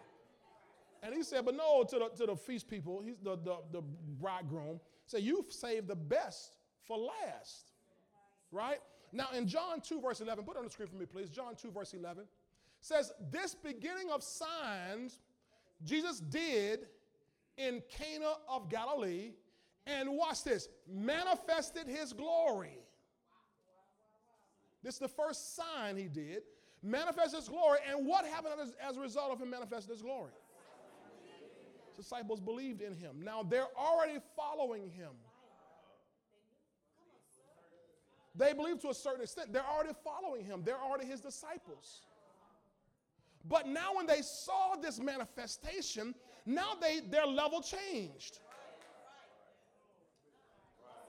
And he said, but no, to the, to the feast people, he's the, the, the bridegroom, said, you've saved the best for last. Right? Now in John 2, verse 11, put on the screen for me, please. John 2, verse 11 says, This beginning of signs Jesus did in Cana of Galilee, and watch this, manifested his glory. This is the first sign he did, manifested his glory. And what happened as, as a result of him manifesting his glory? disciples believed in him. Now they're already following him. They believe to a certain extent. They're already following him. They're already his disciples. But now when they saw this manifestation, now they their level changed.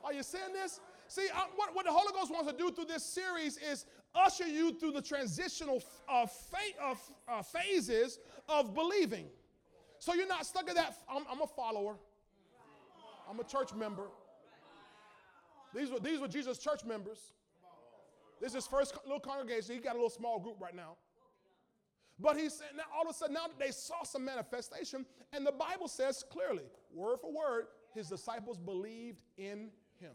Are you seeing this? See, uh, what, what the Holy Ghost wants to do through this series is usher you through the transitional uh, fa- uh, phases of believing. So you're not stuck in that. I'm, I'm a follower. I'm a church member. These were, these were Jesus' church members. This is his first little congregation. He got a little small group right now. But he said, now all of a sudden, now they saw some manifestation, and the Bible says clearly, word for word, his disciples believed in him.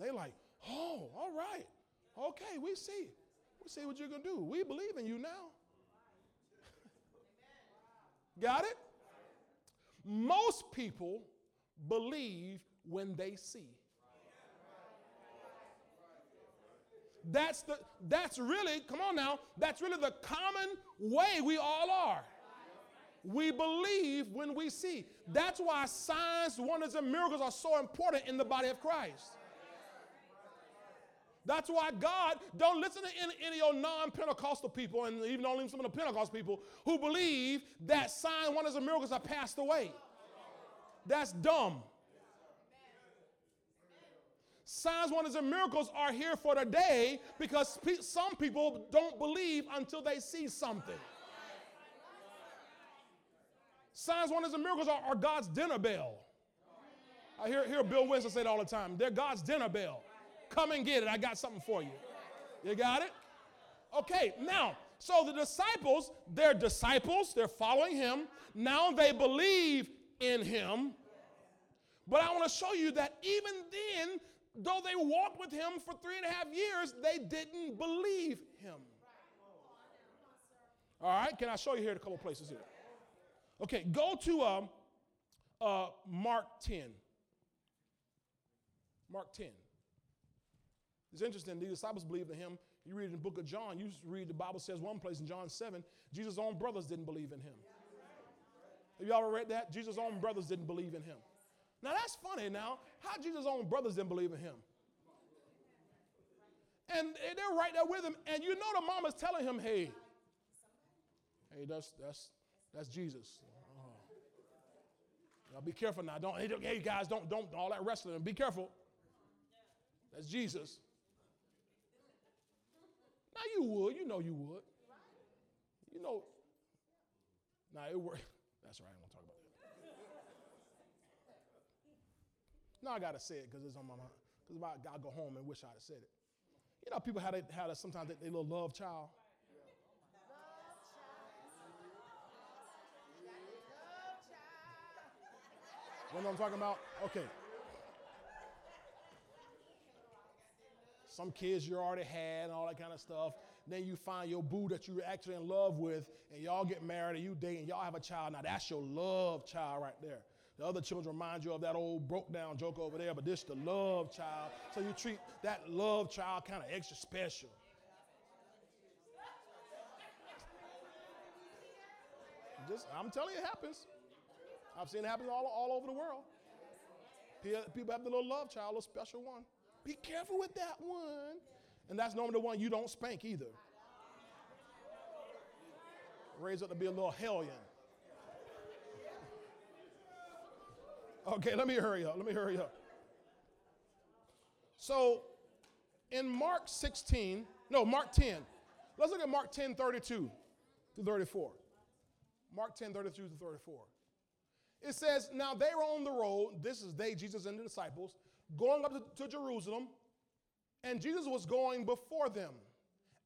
They like, oh, all right. Okay, we see. We see what you're gonna do. We believe in you now. Got it? Most people believe when they see. That's the that's really, come on now, that's really the common way we all are. We believe when we see. That's why signs, wonders, and miracles are so important in the body of Christ. That's why God, don't listen to any, any of your non Pentecostal people, and even only some of the Pentecostal people who believe that signs, wonders, and miracles are passed away. That's dumb. Signs, wonders, and miracles are here for today because pe- some people don't believe until they see something. Signs, wonders, and miracles are, are God's dinner bell. I hear, hear Bill Winston say it all the time. They're God's dinner bell. Come and get it. I got something for you. You got it? Okay, now, so the disciples, they're disciples, they're following him. Now they believe in him. But I want to show you that even then, though they walked with him for three and a half years, they didn't believe him. All right, can I show you here a couple places here? Okay, go to uh, uh, Mark 10. Mark 10. It's interesting. The disciples believed in him. You read in the book of John, you read the Bible says one place in John 7, Jesus' own brothers didn't believe in him. Have you ever read that? Jesus' own brothers didn't believe in him. Now that's funny now. How Jesus' own brothers didn't believe in him. And they're right there with him. And you know the mama's telling him, hey, hey, that's that's that's Jesus. Uh-huh. Now be careful now. Don't hey guys, don't don't all that wrestling. Be careful. That's Jesus. Now you would, you know you would. You know. Now it worked. That's right, I don't talk about that. Now I gotta say it because it's on my mind. Because I gotta go home and wish I'd have said it. You know, people had it, had a, sometimes they, they little love child. You know what I'm talking about? Okay. Some kids you already had and all that kind of stuff. Then you find your boo that you're actually in love with, and y'all get married and you date and y'all have a child. Now that's your love child right there. The other children remind you of that old broke down joke over there, but this is the love child. So you treat that love child kind of extra special. Just, I'm telling you, it happens. I've seen it happen all, all over the world. People have the little love child, a special one. Be careful with that one. And that's normally the one you don't spank either. Raise up to be a little hellion. Okay, let me hurry up. Let me hurry up. So in Mark 16, no, Mark 10, let's look at Mark 10 32 to 34. Mark 10 32 to 34. It says, Now they were on the road, this is they, Jesus and the disciples, going up to, to Jerusalem, and Jesus was going before them.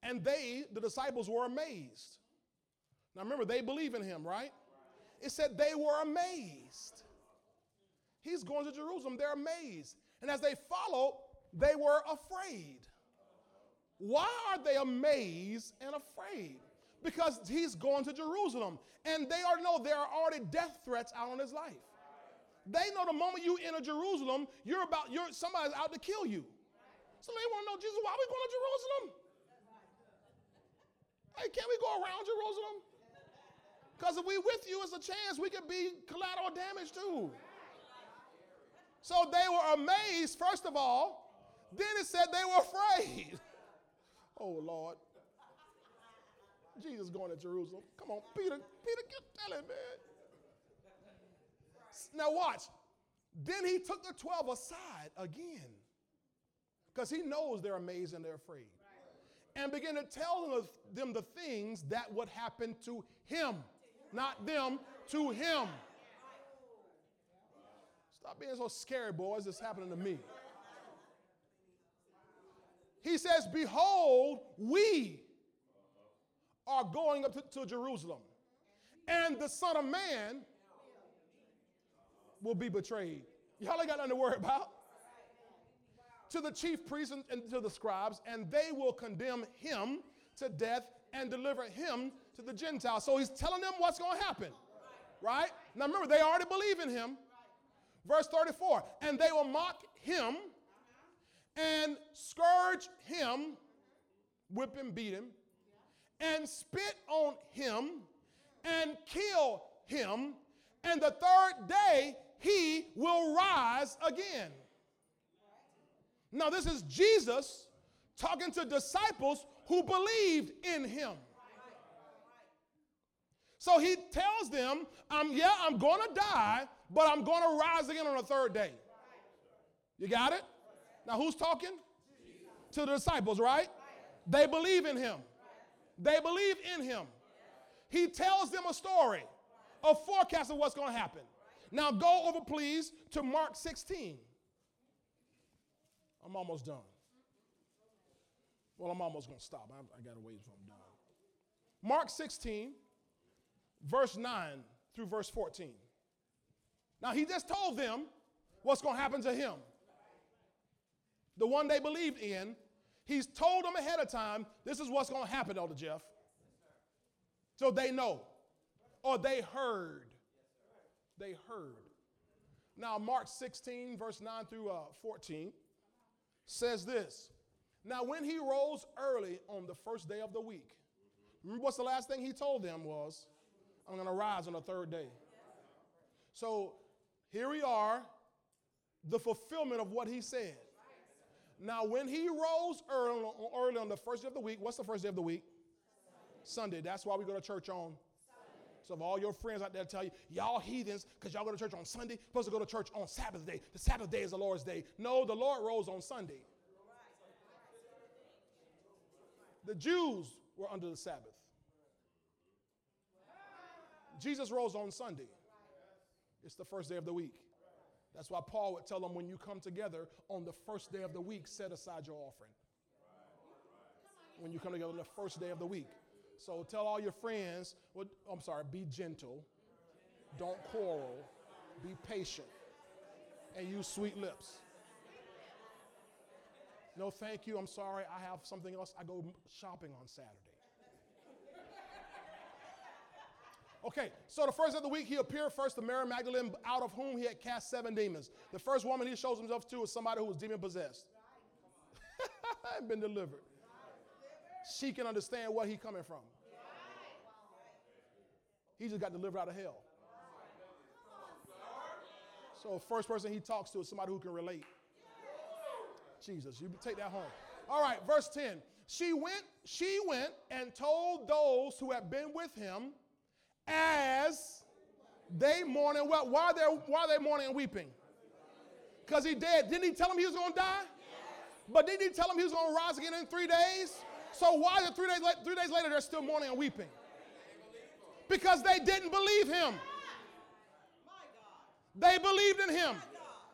And they, the disciples, were amazed. Now remember, they believe in him, right? It said they were amazed. He's going to Jerusalem, they're amazed. And as they followed, they were afraid. Why are they amazed and afraid? Because he's going to Jerusalem. And they already know there are already death threats out on his life. They know the moment you enter Jerusalem, you're about, you're somebody's out to kill you. So they want to know, Jesus, why are we going to Jerusalem? Hey, can't we go around Jerusalem? Because if we with you, it's a chance we could be collateral damage too. So they were amazed, first of all. Then it said they were afraid. Oh, Lord. Jesus going to Jerusalem. Come on, Peter, Peter, get tell him, man. Now watch. Then he took the 12 aside again. Because he knows they're amazed and they're afraid. And began to tell them the things that would happen to him. Not them, to him. Stop being so scary, boys. It's happening to me. He says, Behold, we are going up to, to Jerusalem, and the Son of Man will be betrayed. Y'all ain't got nothing to worry about. To the chief priests and, to the scribes, and they will condemn him to death and deliver him to the Gentiles. So he's telling them what's going to happen. Right? Now remember, they already believe in him. Verse 34 And they will mock him and scourge him, whip him, beat him, and spit on him and kill him. And the third day he will rise again. Now, this is Jesus talking to disciples who believed in him. So he tells them, um, Yeah, I'm going to die, but I'm going to rise again on the third day. You got it? Now, who's talking? To the disciples, right? They believe in him. They believe in him. He tells them a story, a forecast of what's going to happen. Now go over, please, to Mark 16. I'm almost done. Well, I'm almost going to stop. I, I got to wait until I'm done. Mark 16, verse 9 through verse 14. Now, he just told them what's going to happen to him. The one they believed in, he's told them ahead of time, this is what's going to happen, Elder Jeff. So they know, or they heard they heard. Now, Mark 16, verse 9 through uh, 14 says this Now, when he rose early on the first day of the week, remember what's the last thing he told them was, I'm going to rise on the third day. So here we are, the fulfillment of what he said. Now, when he rose early, early on the first day of the week, what's the first day of the week? Sunday. That's why we go to church on. So if all your friends out there tell you, y'all heathens, because y'all go to church on Sunday, supposed to go to church on Sabbath day. The Sabbath day is the Lord's day. No, the Lord rose on Sunday. The Jews were under the Sabbath. Jesus rose on Sunday. It's the first day of the week. That's why Paul would tell them when you come together on the first day of the week, set aside your offering. When you come together on the first day of the week. So tell all your friends, well, I'm sorry, be gentle, don't quarrel, be patient, and use sweet lips. No, thank you, I'm sorry, I have something else. I go shopping on Saturday. Okay, so the first of the week, he appeared first to Mary Magdalene, out of whom he had cast seven demons. The first woman he shows himself to is somebody who was demon possessed and been delivered. She can understand where he coming from. He just got delivered out of hell. So first person he talks to is somebody who can relate. Jesus, you take that home. All right, verse 10. She went, she went and told those who had been with him as they mourn and wept. Why are they, why are they mourning and weeping? Because he dead. Didn't he tell them he was going to die? But didn't he tell them he was going to rise again in three days? So why it three days, three days later they're still mourning and weeping? Because they didn't believe him. They believed in him.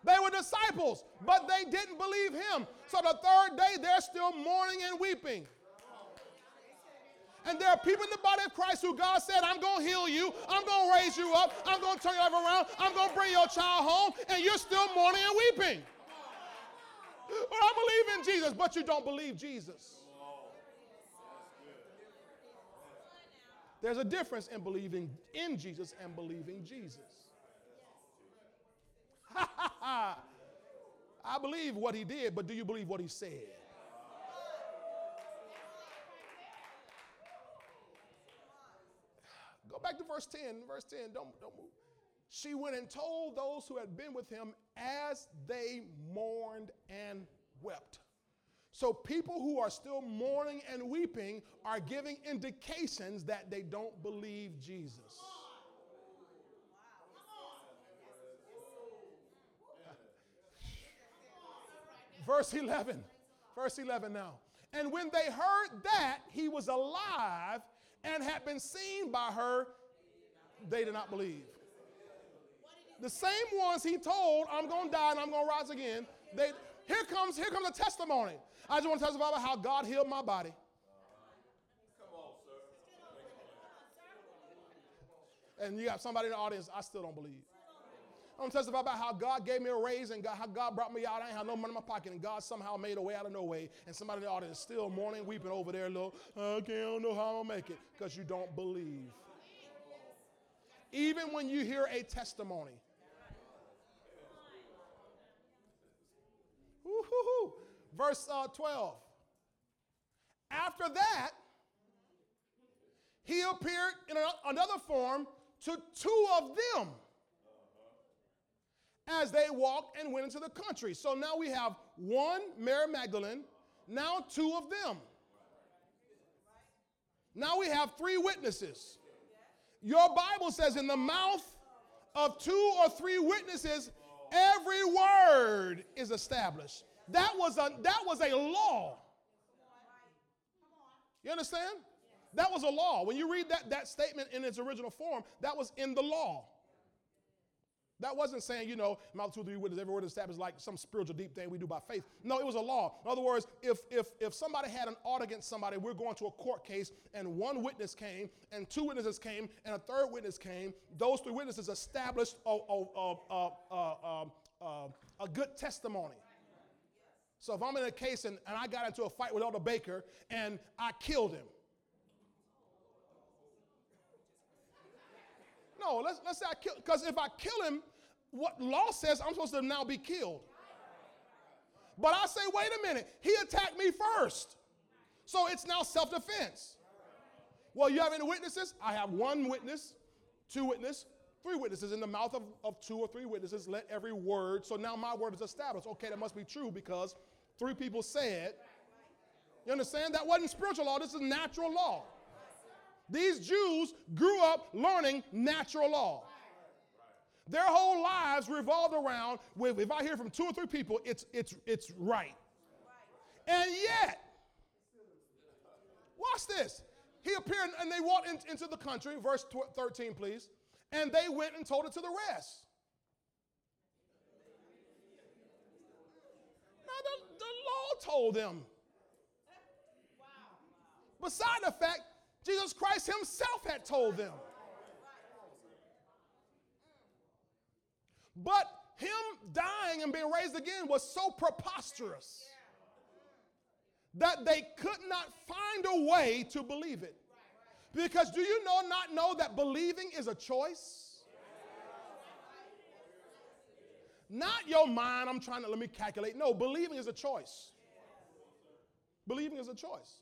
They were disciples, but they didn't believe him. So the third day they're still mourning and weeping. And there are people in the body of Christ who God said, I'm going to heal you. I'm going to raise you up. I'm going to turn your life around. I'm going to bring your child home. And you're still mourning and weeping. I believe in Jesus, but you don't believe Jesus. There's a difference in believing in Jesus and believing Jesus. I believe what he did, but do you believe what he said? Go back to verse 10. Verse 10, don't, don't move. She went and told those who had been with him as they mourned and wept. So people who are still mourning and weeping are giving indications that they don't believe Jesus. Verse 11. Verse 11 now. And when they heard that he was alive and had been seen by her, they did not believe. The same ones he told, I'm going to die and I'm going to rise again. They, here comes, here comes a testimony. I just want to testify about how God healed my body. And you got somebody in the audience, I still don't believe. I'm going to testify about how God gave me a raise and God, how God brought me out. I ain't had no money in my pocket, and God somehow made a way out of no way. And somebody in the audience still mourning, weeping over there, little, okay, I don't know how I'm to make it, because you don't believe. Even when you hear a testimony. Woo-hoo-hoo. Verse uh, 12. After that, he appeared in another form to two of them as they walked and went into the country. So now we have one, Mary Magdalene, now two of them. Now we have three witnesses. Your Bible says, in the mouth of two or three witnesses, every word is established. That was a, that was a law. You understand? That was a law. When you read that, that statement in its original form, that was in the law. That wasn't saying, you know, mouth two, three witnesses, every word established like some spiritual deep thing we do by faith. No, it was a law. In other words, if if if somebody had an ought against somebody, we're going to a court case, and one witness came, and two witnesses came, and a third witness came. Those three witnesses established a, a, a, a good testimony. So if I'm in a case and, and I got into a fight with Elder Baker and I killed him. No, let's, let's say I kill, because if I kill him, what law says I'm supposed to now be killed. But I say, wait a minute, he attacked me first. So it's now self defense. Well, you have any witnesses? I have one witness, two witnesses, three witnesses. In the mouth of, of two or three witnesses, let every word. So now my word is established. Okay, that must be true because three people said. You understand? That wasn't spiritual law, this is natural law. These Jews grew up learning natural law. Their whole lives revolved around if I hear from two or three people, it's it's it's right. And yet, watch this. He appeared and they walked in, into the country, verse 13, please, and they went and told it to the rest. Now, law told them. Beside the fact, Jesus Christ Himself had told them. But him dying and being raised again was so preposterous that they could not find a way to believe it. Because do you know, not know that believing is a choice? Not your mind, I'm trying to let me calculate. No, believing is a choice. Believing is a choice.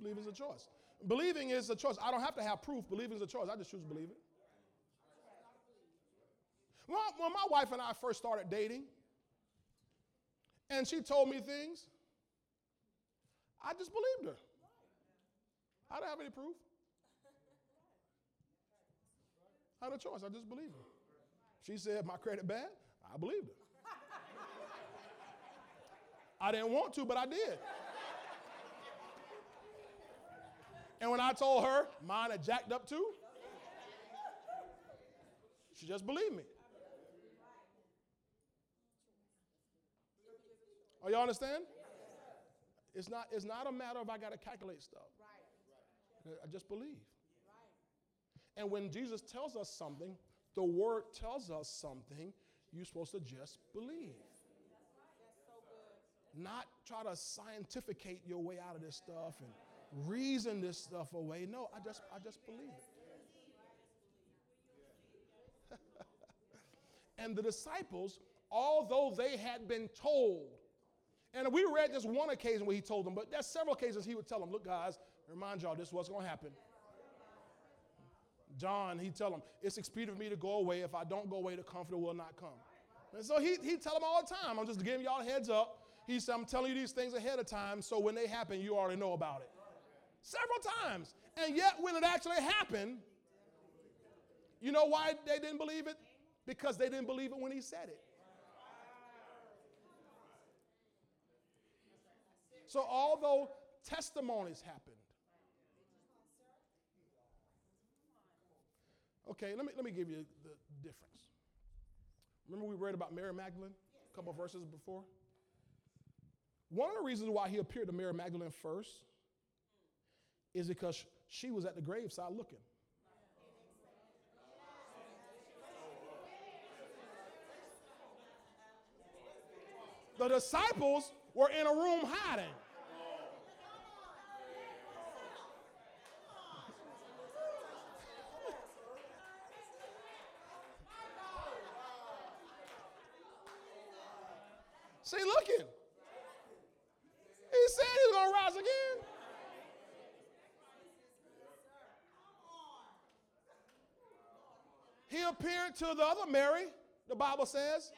Believing is a choice. Believing is a choice. I don't have to have proof. Believing is a choice. I just choose to believe it. Well, when my wife and I first started dating, and she told me things, I just believed her. I didn't have any proof. I had a choice. I just believed her. She said my credit bad. I believed her. I didn't want to, but I did. And when I told her mine had jacked up too, she just believed me. Are y'all understand? It's not, it's not a matter of I got to calculate stuff. I just believe. And when Jesus tells us something, the word tells us something, you're supposed to just believe. Not try to scientificate your way out of this stuff and reason this stuff away. No, I just I just believe it. and the disciples, although they had been told and we read just one occasion where he told them, but there's several occasions he would tell them, look, guys, remind y'all this going to happen. John, he tell them, it's expedient for me to go away. If I don't go away, the comforter will not come. And so he, he tell them all the time, I'm just giving y'all a heads up. He said, I'm telling you these things ahead of time, so when they happen, you already know about it. Several times. And yet, when it actually happened, you know why they didn't believe it? Because they didn't believe it when he said it. So, although testimonies happened, okay, let me, let me give you the difference. Remember, we read about Mary Magdalene a couple verses before? One of the reasons why he appeared to Mary Magdalene first is because she was at the graveside looking. The disciples were in a room hiding. See, looking. He said he was going to rise again. To the other Mary, the Bible says.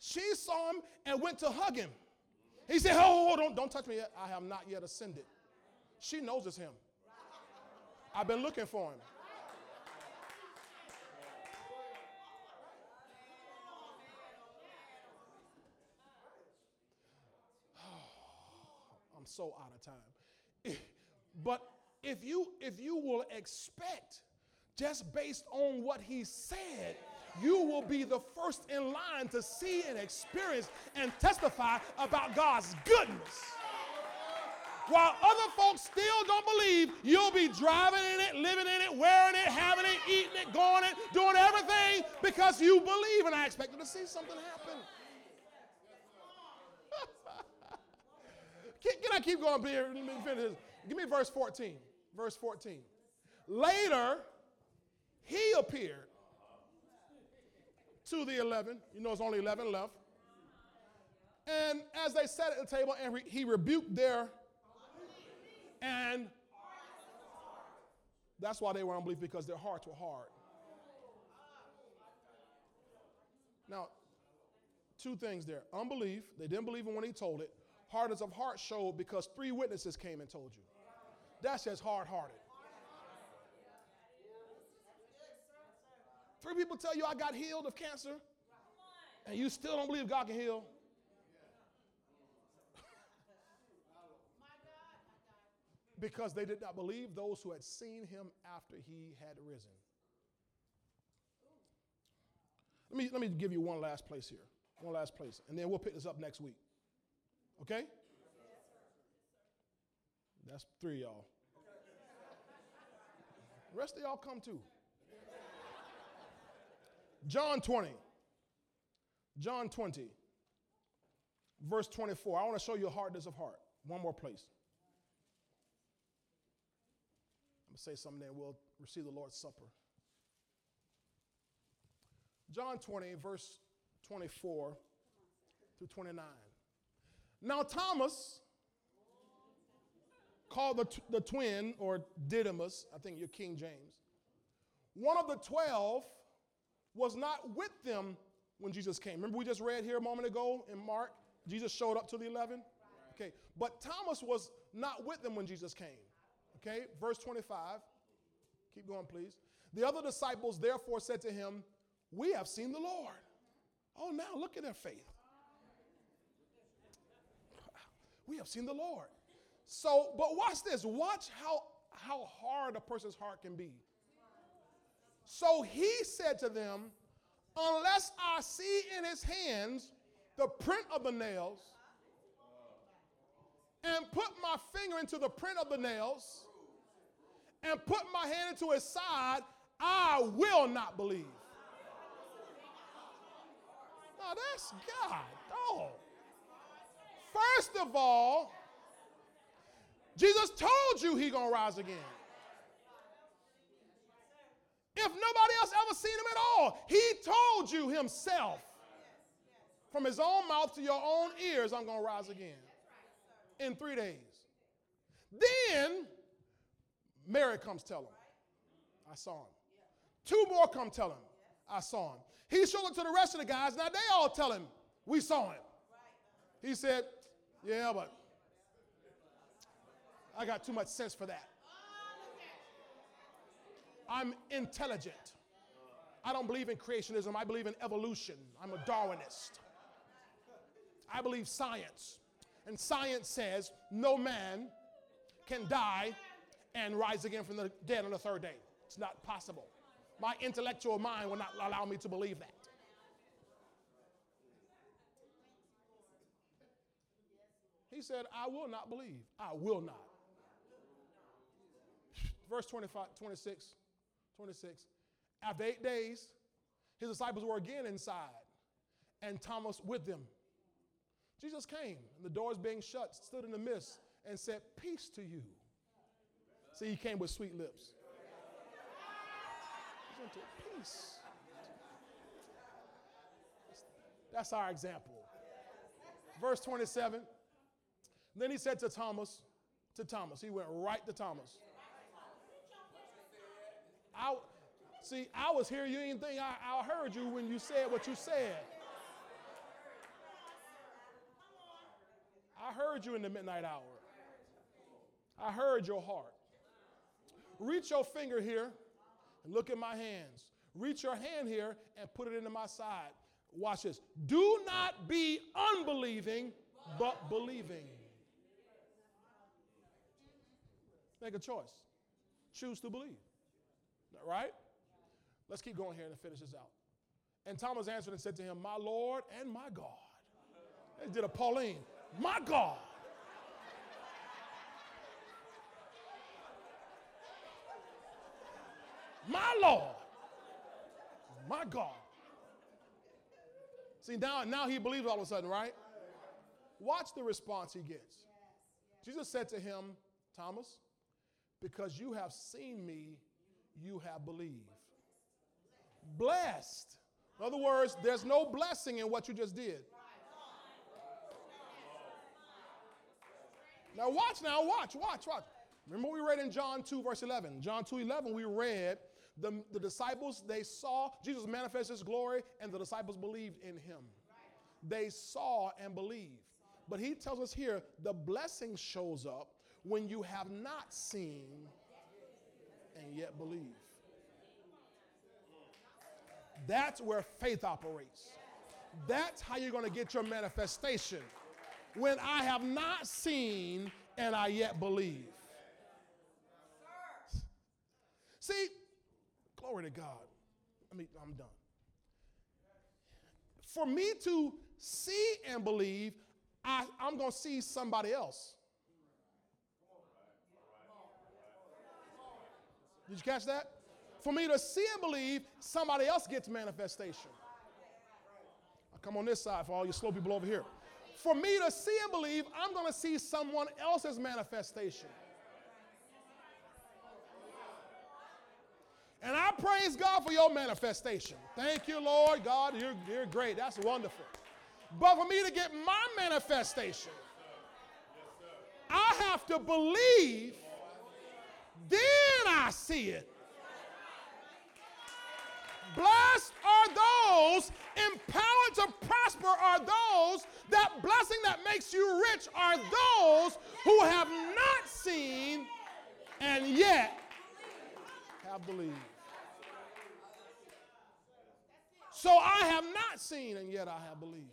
She saw him and went to hug him. He said, oh don't, don't touch me yet. I have not yet ascended. She knows it's him. I've been looking for him. I'm so out of time. But if you if you will expect just based on what he said, you will be the first in line to see and experience and testify about God's goodness. While other folks still don't believe, you'll be driving in it, living in it, wearing it, having it, eating it, going it, doing everything because you believe. And I expected to see something happen. Can, can I keep going. Give me verse 14. Verse 14. Later, he appeared to the 11. You know, it's only 11 left. And as they sat at the table, and re- he rebuked their and that's why they were unbelief because their hearts were hard. Now, two things there unbelief, they didn't believe him when he told it. Hardness of heart showed because three witnesses came and told you. That's just hard hearted. Three people tell you I got healed of cancer, and you still don't believe God can heal. because they did not believe those who had seen him after he had risen. Let me, let me give you one last place here. One last place. And then we'll pick this up next week. Okay? That's three y'all. The rest of y'all come too. John 20. John 20, verse 24. I want to show you hardness of heart. One more place. I'm going to say something, then we'll receive the Lord's Supper. John 20, verse 24 through 29. Now, Thomas, called the, t- the twin, or Didymus, I think you're King James, one of the twelve, was not with them when Jesus came. Remember, we just read here a moment ago in Mark, Jesus showed up to the 11? Okay, but Thomas was not with them when Jesus came. Okay, verse 25. Keep going, please. The other disciples therefore said to him, We have seen the Lord. Oh, now look at their faith. We have seen the Lord. So, but watch this. Watch how, how hard a person's heart can be. So he said to them, Unless I see in his hands the print of the nails, and put my finger into the print of the nails, and put my hand into his side, I will not believe. Now that's God. Oh. First of all, Jesus told you he gonna rise again. If nobody else ever seen him at all, he told you himself. From his own mouth to your own ears, I'm gonna rise again in three days. Then Mary comes tell him, I saw him. Two more come tell him, I saw him. He showed it to the rest of the guys. Now they all tell him, we saw him. He said, yeah, but I got too much sense for that. I'm intelligent. I don't believe in creationism. I believe in evolution. I'm a Darwinist. I believe science. And science says no man can die and rise again from the dead on the third day. It's not possible. My intellectual mind will not allow me to believe that. He said, I will not believe. I will not. Verse 25, 26, 26. After eight days, his disciples were again inside, and Thomas with them. Jesus came, and the doors being shut, stood in the midst, and said, Peace to you. See, he came with sweet lips. Peace. That's our example. Verse 27. Then he said to Thomas, to Thomas, he went right to Thomas. I, see, I was here. You didn't think I, I heard you when you said what you said. I heard you in the midnight hour. I heard your heart. Reach your finger here and look at my hands. Reach your hand here and put it into my side. Watch this. Do not be unbelieving, but believing. Make a choice. Choose to believe. Right? Let's keep going here and finish this out. And Thomas answered and said to him, My Lord and my God. They did a Pauline. My God. My Lord. My God. See, now, now he believes all of a sudden, right? Watch the response he gets. Jesus said to him, Thomas, because you have seen me, you have believed. Blessed. In other words, there's no blessing in what you just did. Now watch now, watch, watch, watch. Remember we read in John 2, verse 11. John 2, 11, we read The, the disciples, they saw Jesus manifest his glory, and the disciples believed in him. They saw and believed. But he tells us here the blessing shows up when you have not seen and yet believe. That's where faith operates. That's how you're going to get your manifestation. When I have not seen and I yet believe. See, glory to God. I mean, I'm done. For me to see and believe, I, I'm going to see somebody else. Did you catch that? For me to see and believe, somebody else gets manifestation. I come on this side for all you slow people over here. For me to see and believe, I'm going to see someone else's manifestation. And I praise God for your manifestation. Thank you, Lord. God, you're, you're great. That's wonderful. But for me to get my manifestation, I have to believe, then I see it. Blessed are those, empowered to prosper are those, that blessing that makes you rich are those who have not seen and yet have believed. So I have not seen and yet I have believed.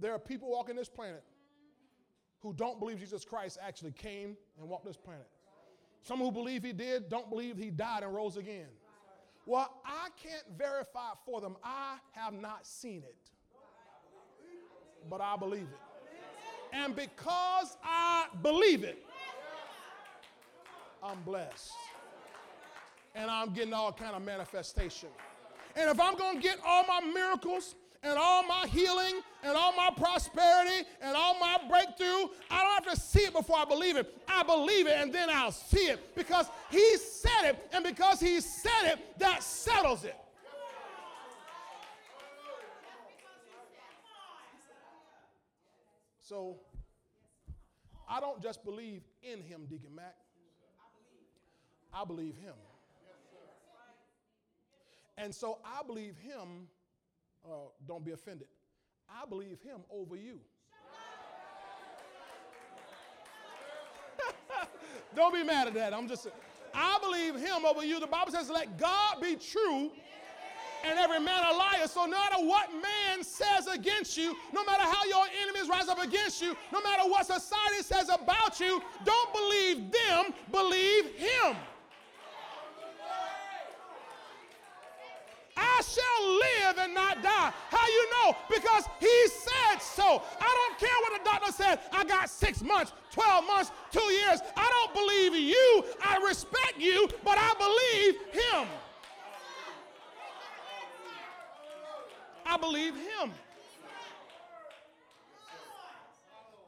There are people walking this planet who don't believe Jesus Christ actually came and walked this planet. Some who believe he did don't believe he died and rose again. Well, I can't verify for them. I have not seen it, but I believe it. And because I believe it, I'm blessed. And I'm getting all kind of manifestation. And if I'm going to get all my miracles and all my healing and all my prosperity and all my breakthrough, I don't have to see it before I believe it. I believe it and then I'll see it because he said it. And because he said it, that settles it. So I don't just believe in him, Deacon Mac. I believe him. And so I believe him, uh, don't be offended, I believe him over you. don't be mad at that. I'm just, I believe him over you. The Bible says, let God be true and every man a liar. So no matter what man says against you, no matter how your enemies rise up against you, no matter what society says about you, don't believe them, believe him. I shall live and not die. How you know? Because he said so. I don't care what the doctor said. I got six months, 12 months, two years. I don't believe you. I respect you, but I believe him. I believe him.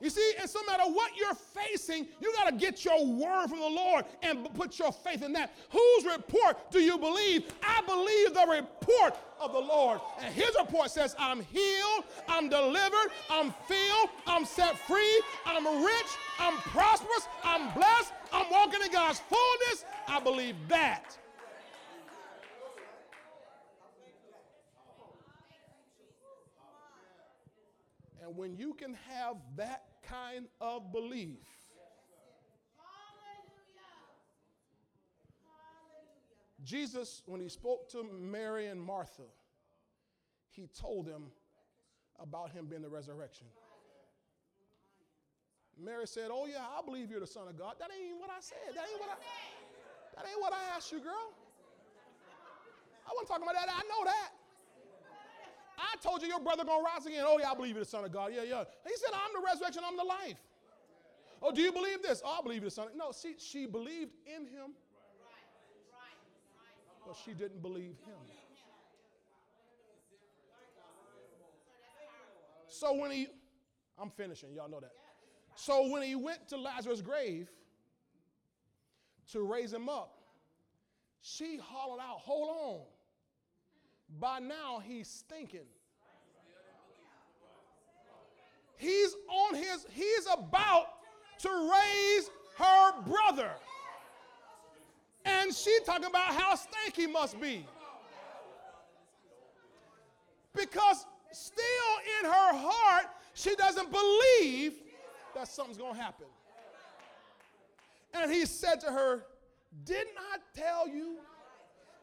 You see, so no matter what you're facing, you got to get your word from the Lord and put your faith in that. Whose report do you believe? I believe the report of the Lord. And his report says, I'm healed, I'm delivered, I'm filled, I'm set free, I'm rich, I'm prosperous, I'm blessed, I'm walking in God's fullness. I believe that. And when you can have that kind of belief, Jesus, when he spoke to Mary and Martha, he told them about him being the resurrection. Mary said, Oh, yeah, I believe you're the Son of God. That ain't what I said. That ain't what I, that ain't what I asked you, girl. I wasn't talking about that. I know that. I told you your brother gonna rise again. Oh, yeah, I believe you're the Son of God. Yeah, yeah. He said, I'm the resurrection, I'm the life. Oh, do you believe this? Oh, I believe you're the Son. No, see, she believed in him, but she didn't believe him. So when he, I'm finishing, y'all know that. So when he went to Lazarus' grave to raise him up, she hollered out, Hold on. By now, he's stinking. He's on his, he's about to raise her brother. And she talking about how stank he must be. Because still in her heart, she doesn't believe that something's going to happen. And he said to her, Didn't I tell you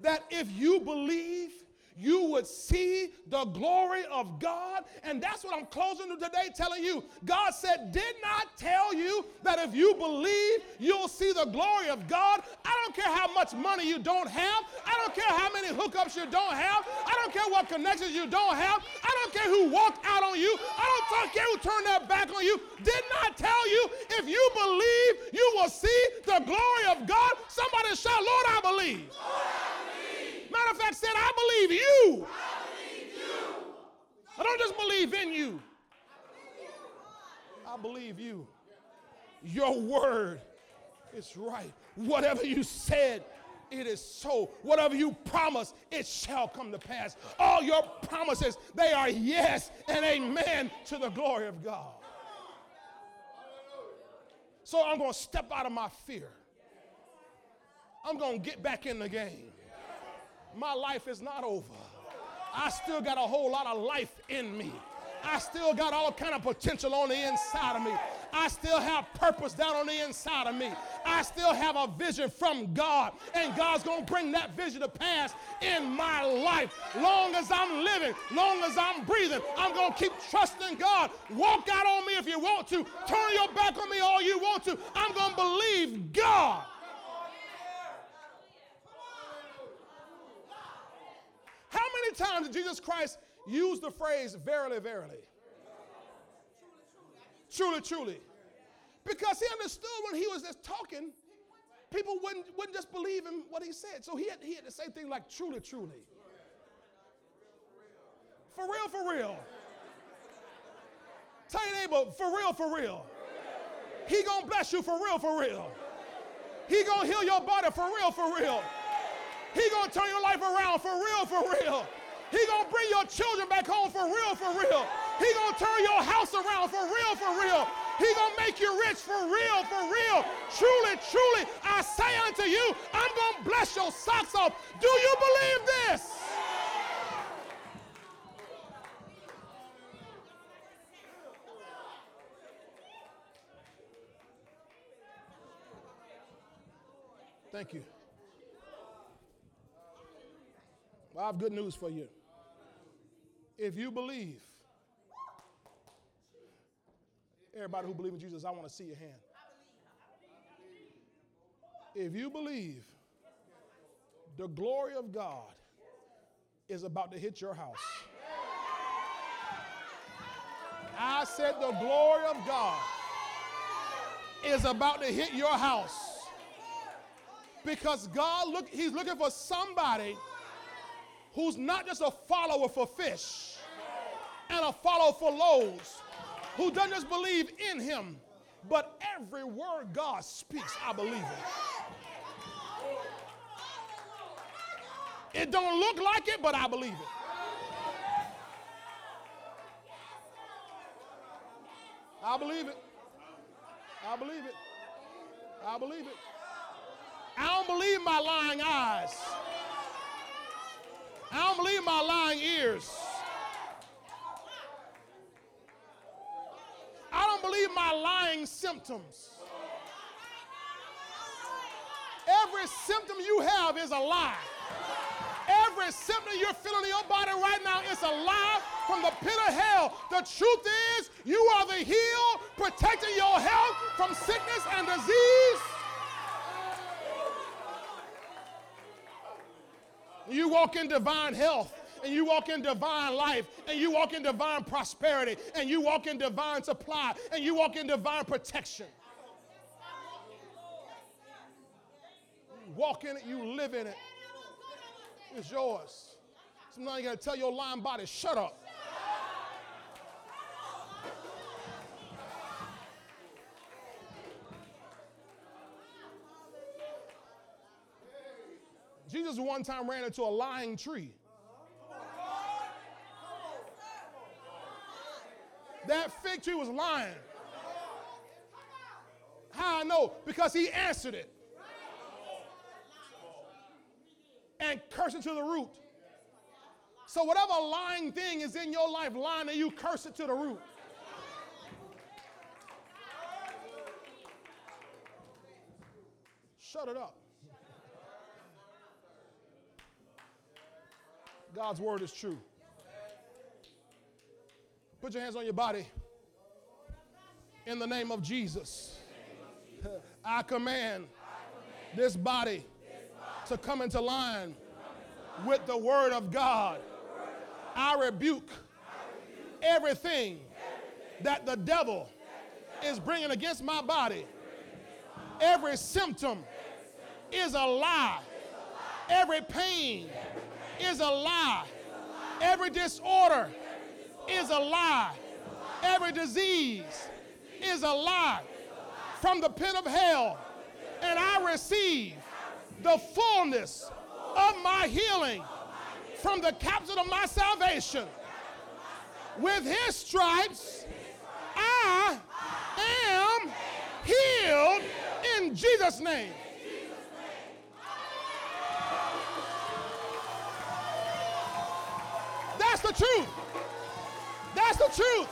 that if you believe, you would see the glory of God. And that's what I'm closing to today telling you. God said, Did not tell you that if you believe, you'll see the glory of God. I don't care how much money you don't have. I don't care how many hookups you don't have. I don't care what connections you don't have. I don't care who walked out on you. I don't care who turned their back on you. Did not tell you if you believe, you will see the glory of God. Somebody shout, Lord, I believe. Lord, I believe. Matter of fact, said, I believe you. I believe you. I don't just believe in you. I believe you. Your word is right. Whatever you said, it is so. Whatever you promise, it shall come to pass. All your promises, they are yes and amen to the glory of God. So I'm going to step out of my fear. I'm going to get back in the game my life is not over. I still got a whole lot of life in me. I still got all kind of potential on the inside of me. I still have purpose down on the inside of me. I still have a vision from God, and God's to bring that vision to pass in my life. Long as I'm living, long as I'm breathing, I'm to keep trusting God. Walk out on me if you want to. Turn your back on me all you want to. I'm to believe God. How many times did Jesus Christ use the phrase verily, verily? Truly, truly. Because he understood when he was just talking, people wouldn't, wouldn't just believe him what he said. So he had, he had to say things like truly, truly. For real, for real. Tell your neighbor, for real, for real. He gonna bless you for real, for real. He gonna heal your body for real, for real. He gonna turn your life around for real, for real. He gonna bring your children back home for real, for real. He gonna turn your house around for real, for real. He gonna make you rich for real, for real. Truly, truly, I say unto you, I'm gonna bless your socks off. Do you believe this? Thank you. Well, I have good news for you. If you believe, everybody who believes in Jesus, I want to see your hand. If you believe the glory of God is about to hit your house, I said the glory of God is about to hit your house because God look he's looking for somebody who's not just a follower for fish and a follower for loaves, who doesn't just believe in him, but every word God speaks, I believe it. It don't look like it, but I believe it. I believe it. I believe it. I believe it. I don't believe my lying eyes. I don't believe my lying ears. I don't believe my lying symptoms. Every symptom you have is a lie. Every symptom you're feeling in your body right now is a lie from the pit of hell. The truth is, you are the healed, protecting your health from sickness and disease. You walk in divine health and you walk in divine life and you walk in divine prosperity and you walk in divine supply and you walk in divine protection. You walk in it, you live in it. It's yours. Sometimes you got to tell your lying body, shut up. Jesus one time ran into a lying tree. That fig tree was lying. How I know? Because he answered it. And curse it to the root. So whatever lying thing is in your life, lying you, curse it to the root. Shut it up. God's word is true. Put your hands on your body. In the name of Jesus, I command this body to come into line with the word of God. I rebuke everything that the devil is bringing against my body. Every symptom is a lie. Every pain is a lie. Every disorder is a lie. Every disease is a lie from the pit of hell. And I receive the fullness of my healing from the captain of my salvation. With his stripes, I am healed in Jesus' name. That's the truth. That's the truth.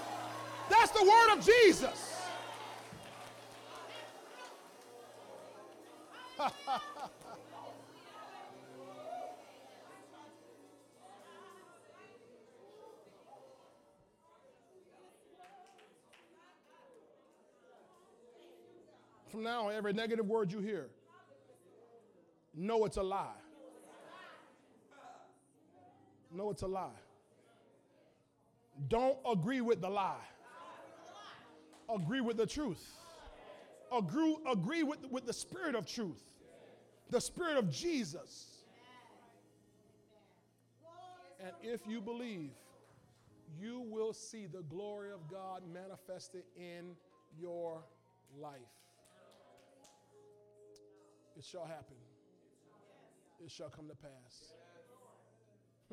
That's the word of Jesus. From now on, every negative word you hear, know it's a lie. Know it's a lie. Don't agree with the lie. Agree with the truth. Agree, agree with, with the spirit of truth, the spirit of Jesus. And if you believe, you will see the glory of God manifested in your life. It shall happen. It shall come to pass.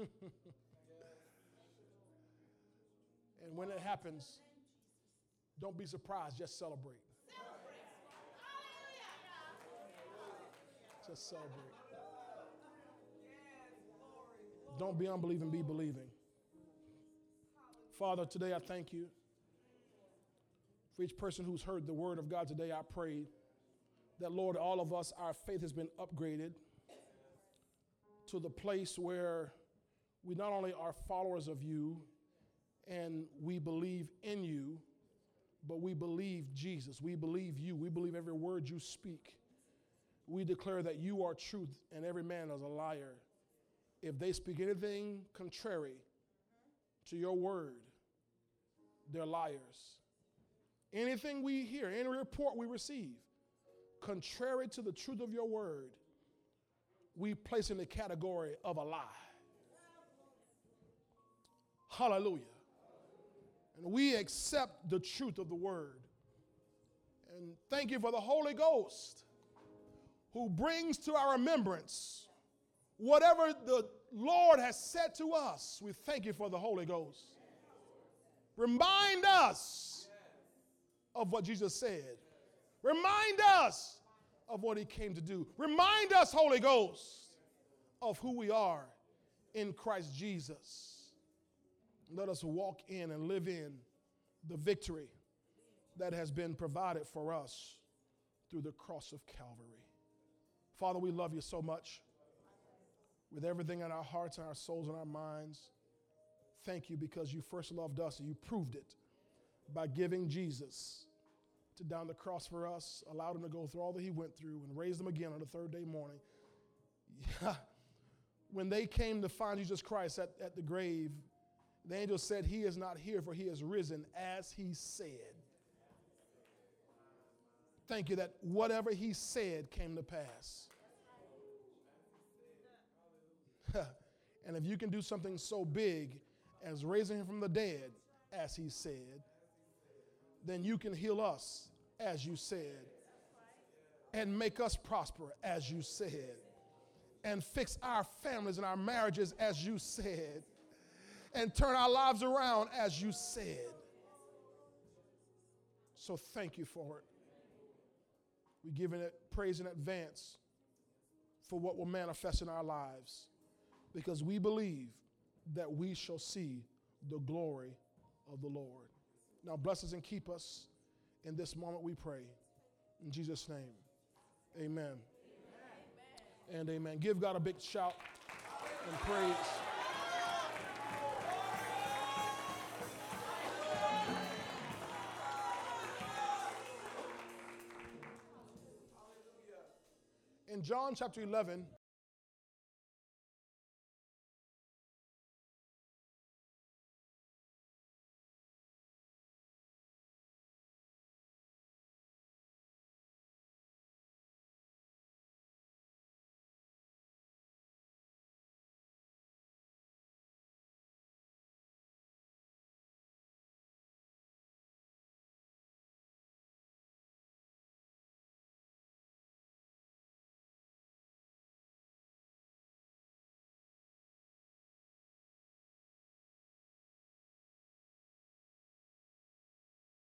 and when it happens, don't be surprised, just celebrate. Just celebrate. Don't be unbelieving, be believing. Father, today I thank you for each person who's heard the word of God today. I pray that, Lord, all of us, our faith has been upgraded to the place where we not only are followers of you and we believe in you, but we believe Jesus. We believe you. We believe every word you speak. We declare that you are truth and every man is a liar. If they speak anything contrary to your word, they're liars. Anything we hear, any report we receive, contrary to the truth of your word, we place in the category of a lie. Hallelujah. And we accept the truth of the word. And thank you for the Holy Ghost who brings to our remembrance whatever the Lord has said to us. We thank you for the Holy Ghost. Remind us of what Jesus said. Remind us of what he came to do. Remind us, Holy Ghost, of who we are in Christ Jesus. Let us walk in and live in the victory that has been provided for us through the cross of Calvary. Father, we love you so much with everything in our hearts and our souls and our minds. Thank you because you first loved us and you proved it by giving Jesus to down the cross for us, allowed him to go through all that he went through, and raised him again on the third day morning. when they came to find Jesus Christ at, at the grave, the angel said, He is not here, for he has risen as he said. Thank you that whatever he said came to pass. and if you can do something so big as raising him from the dead, as he said, then you can heal us as you said, and make us prosper as you said, and fix our families and our marriages as you said, and turn our lives around as you said. So thank you for it. We give it praise in advance for what will manifest in our lives because we believe that we shall see the glory of the Lord. Now, bless us and keep us in this moment, we pray. In Jesus' name, amen. amen. And amen. Give God a big shout and praise. In John chapter 11,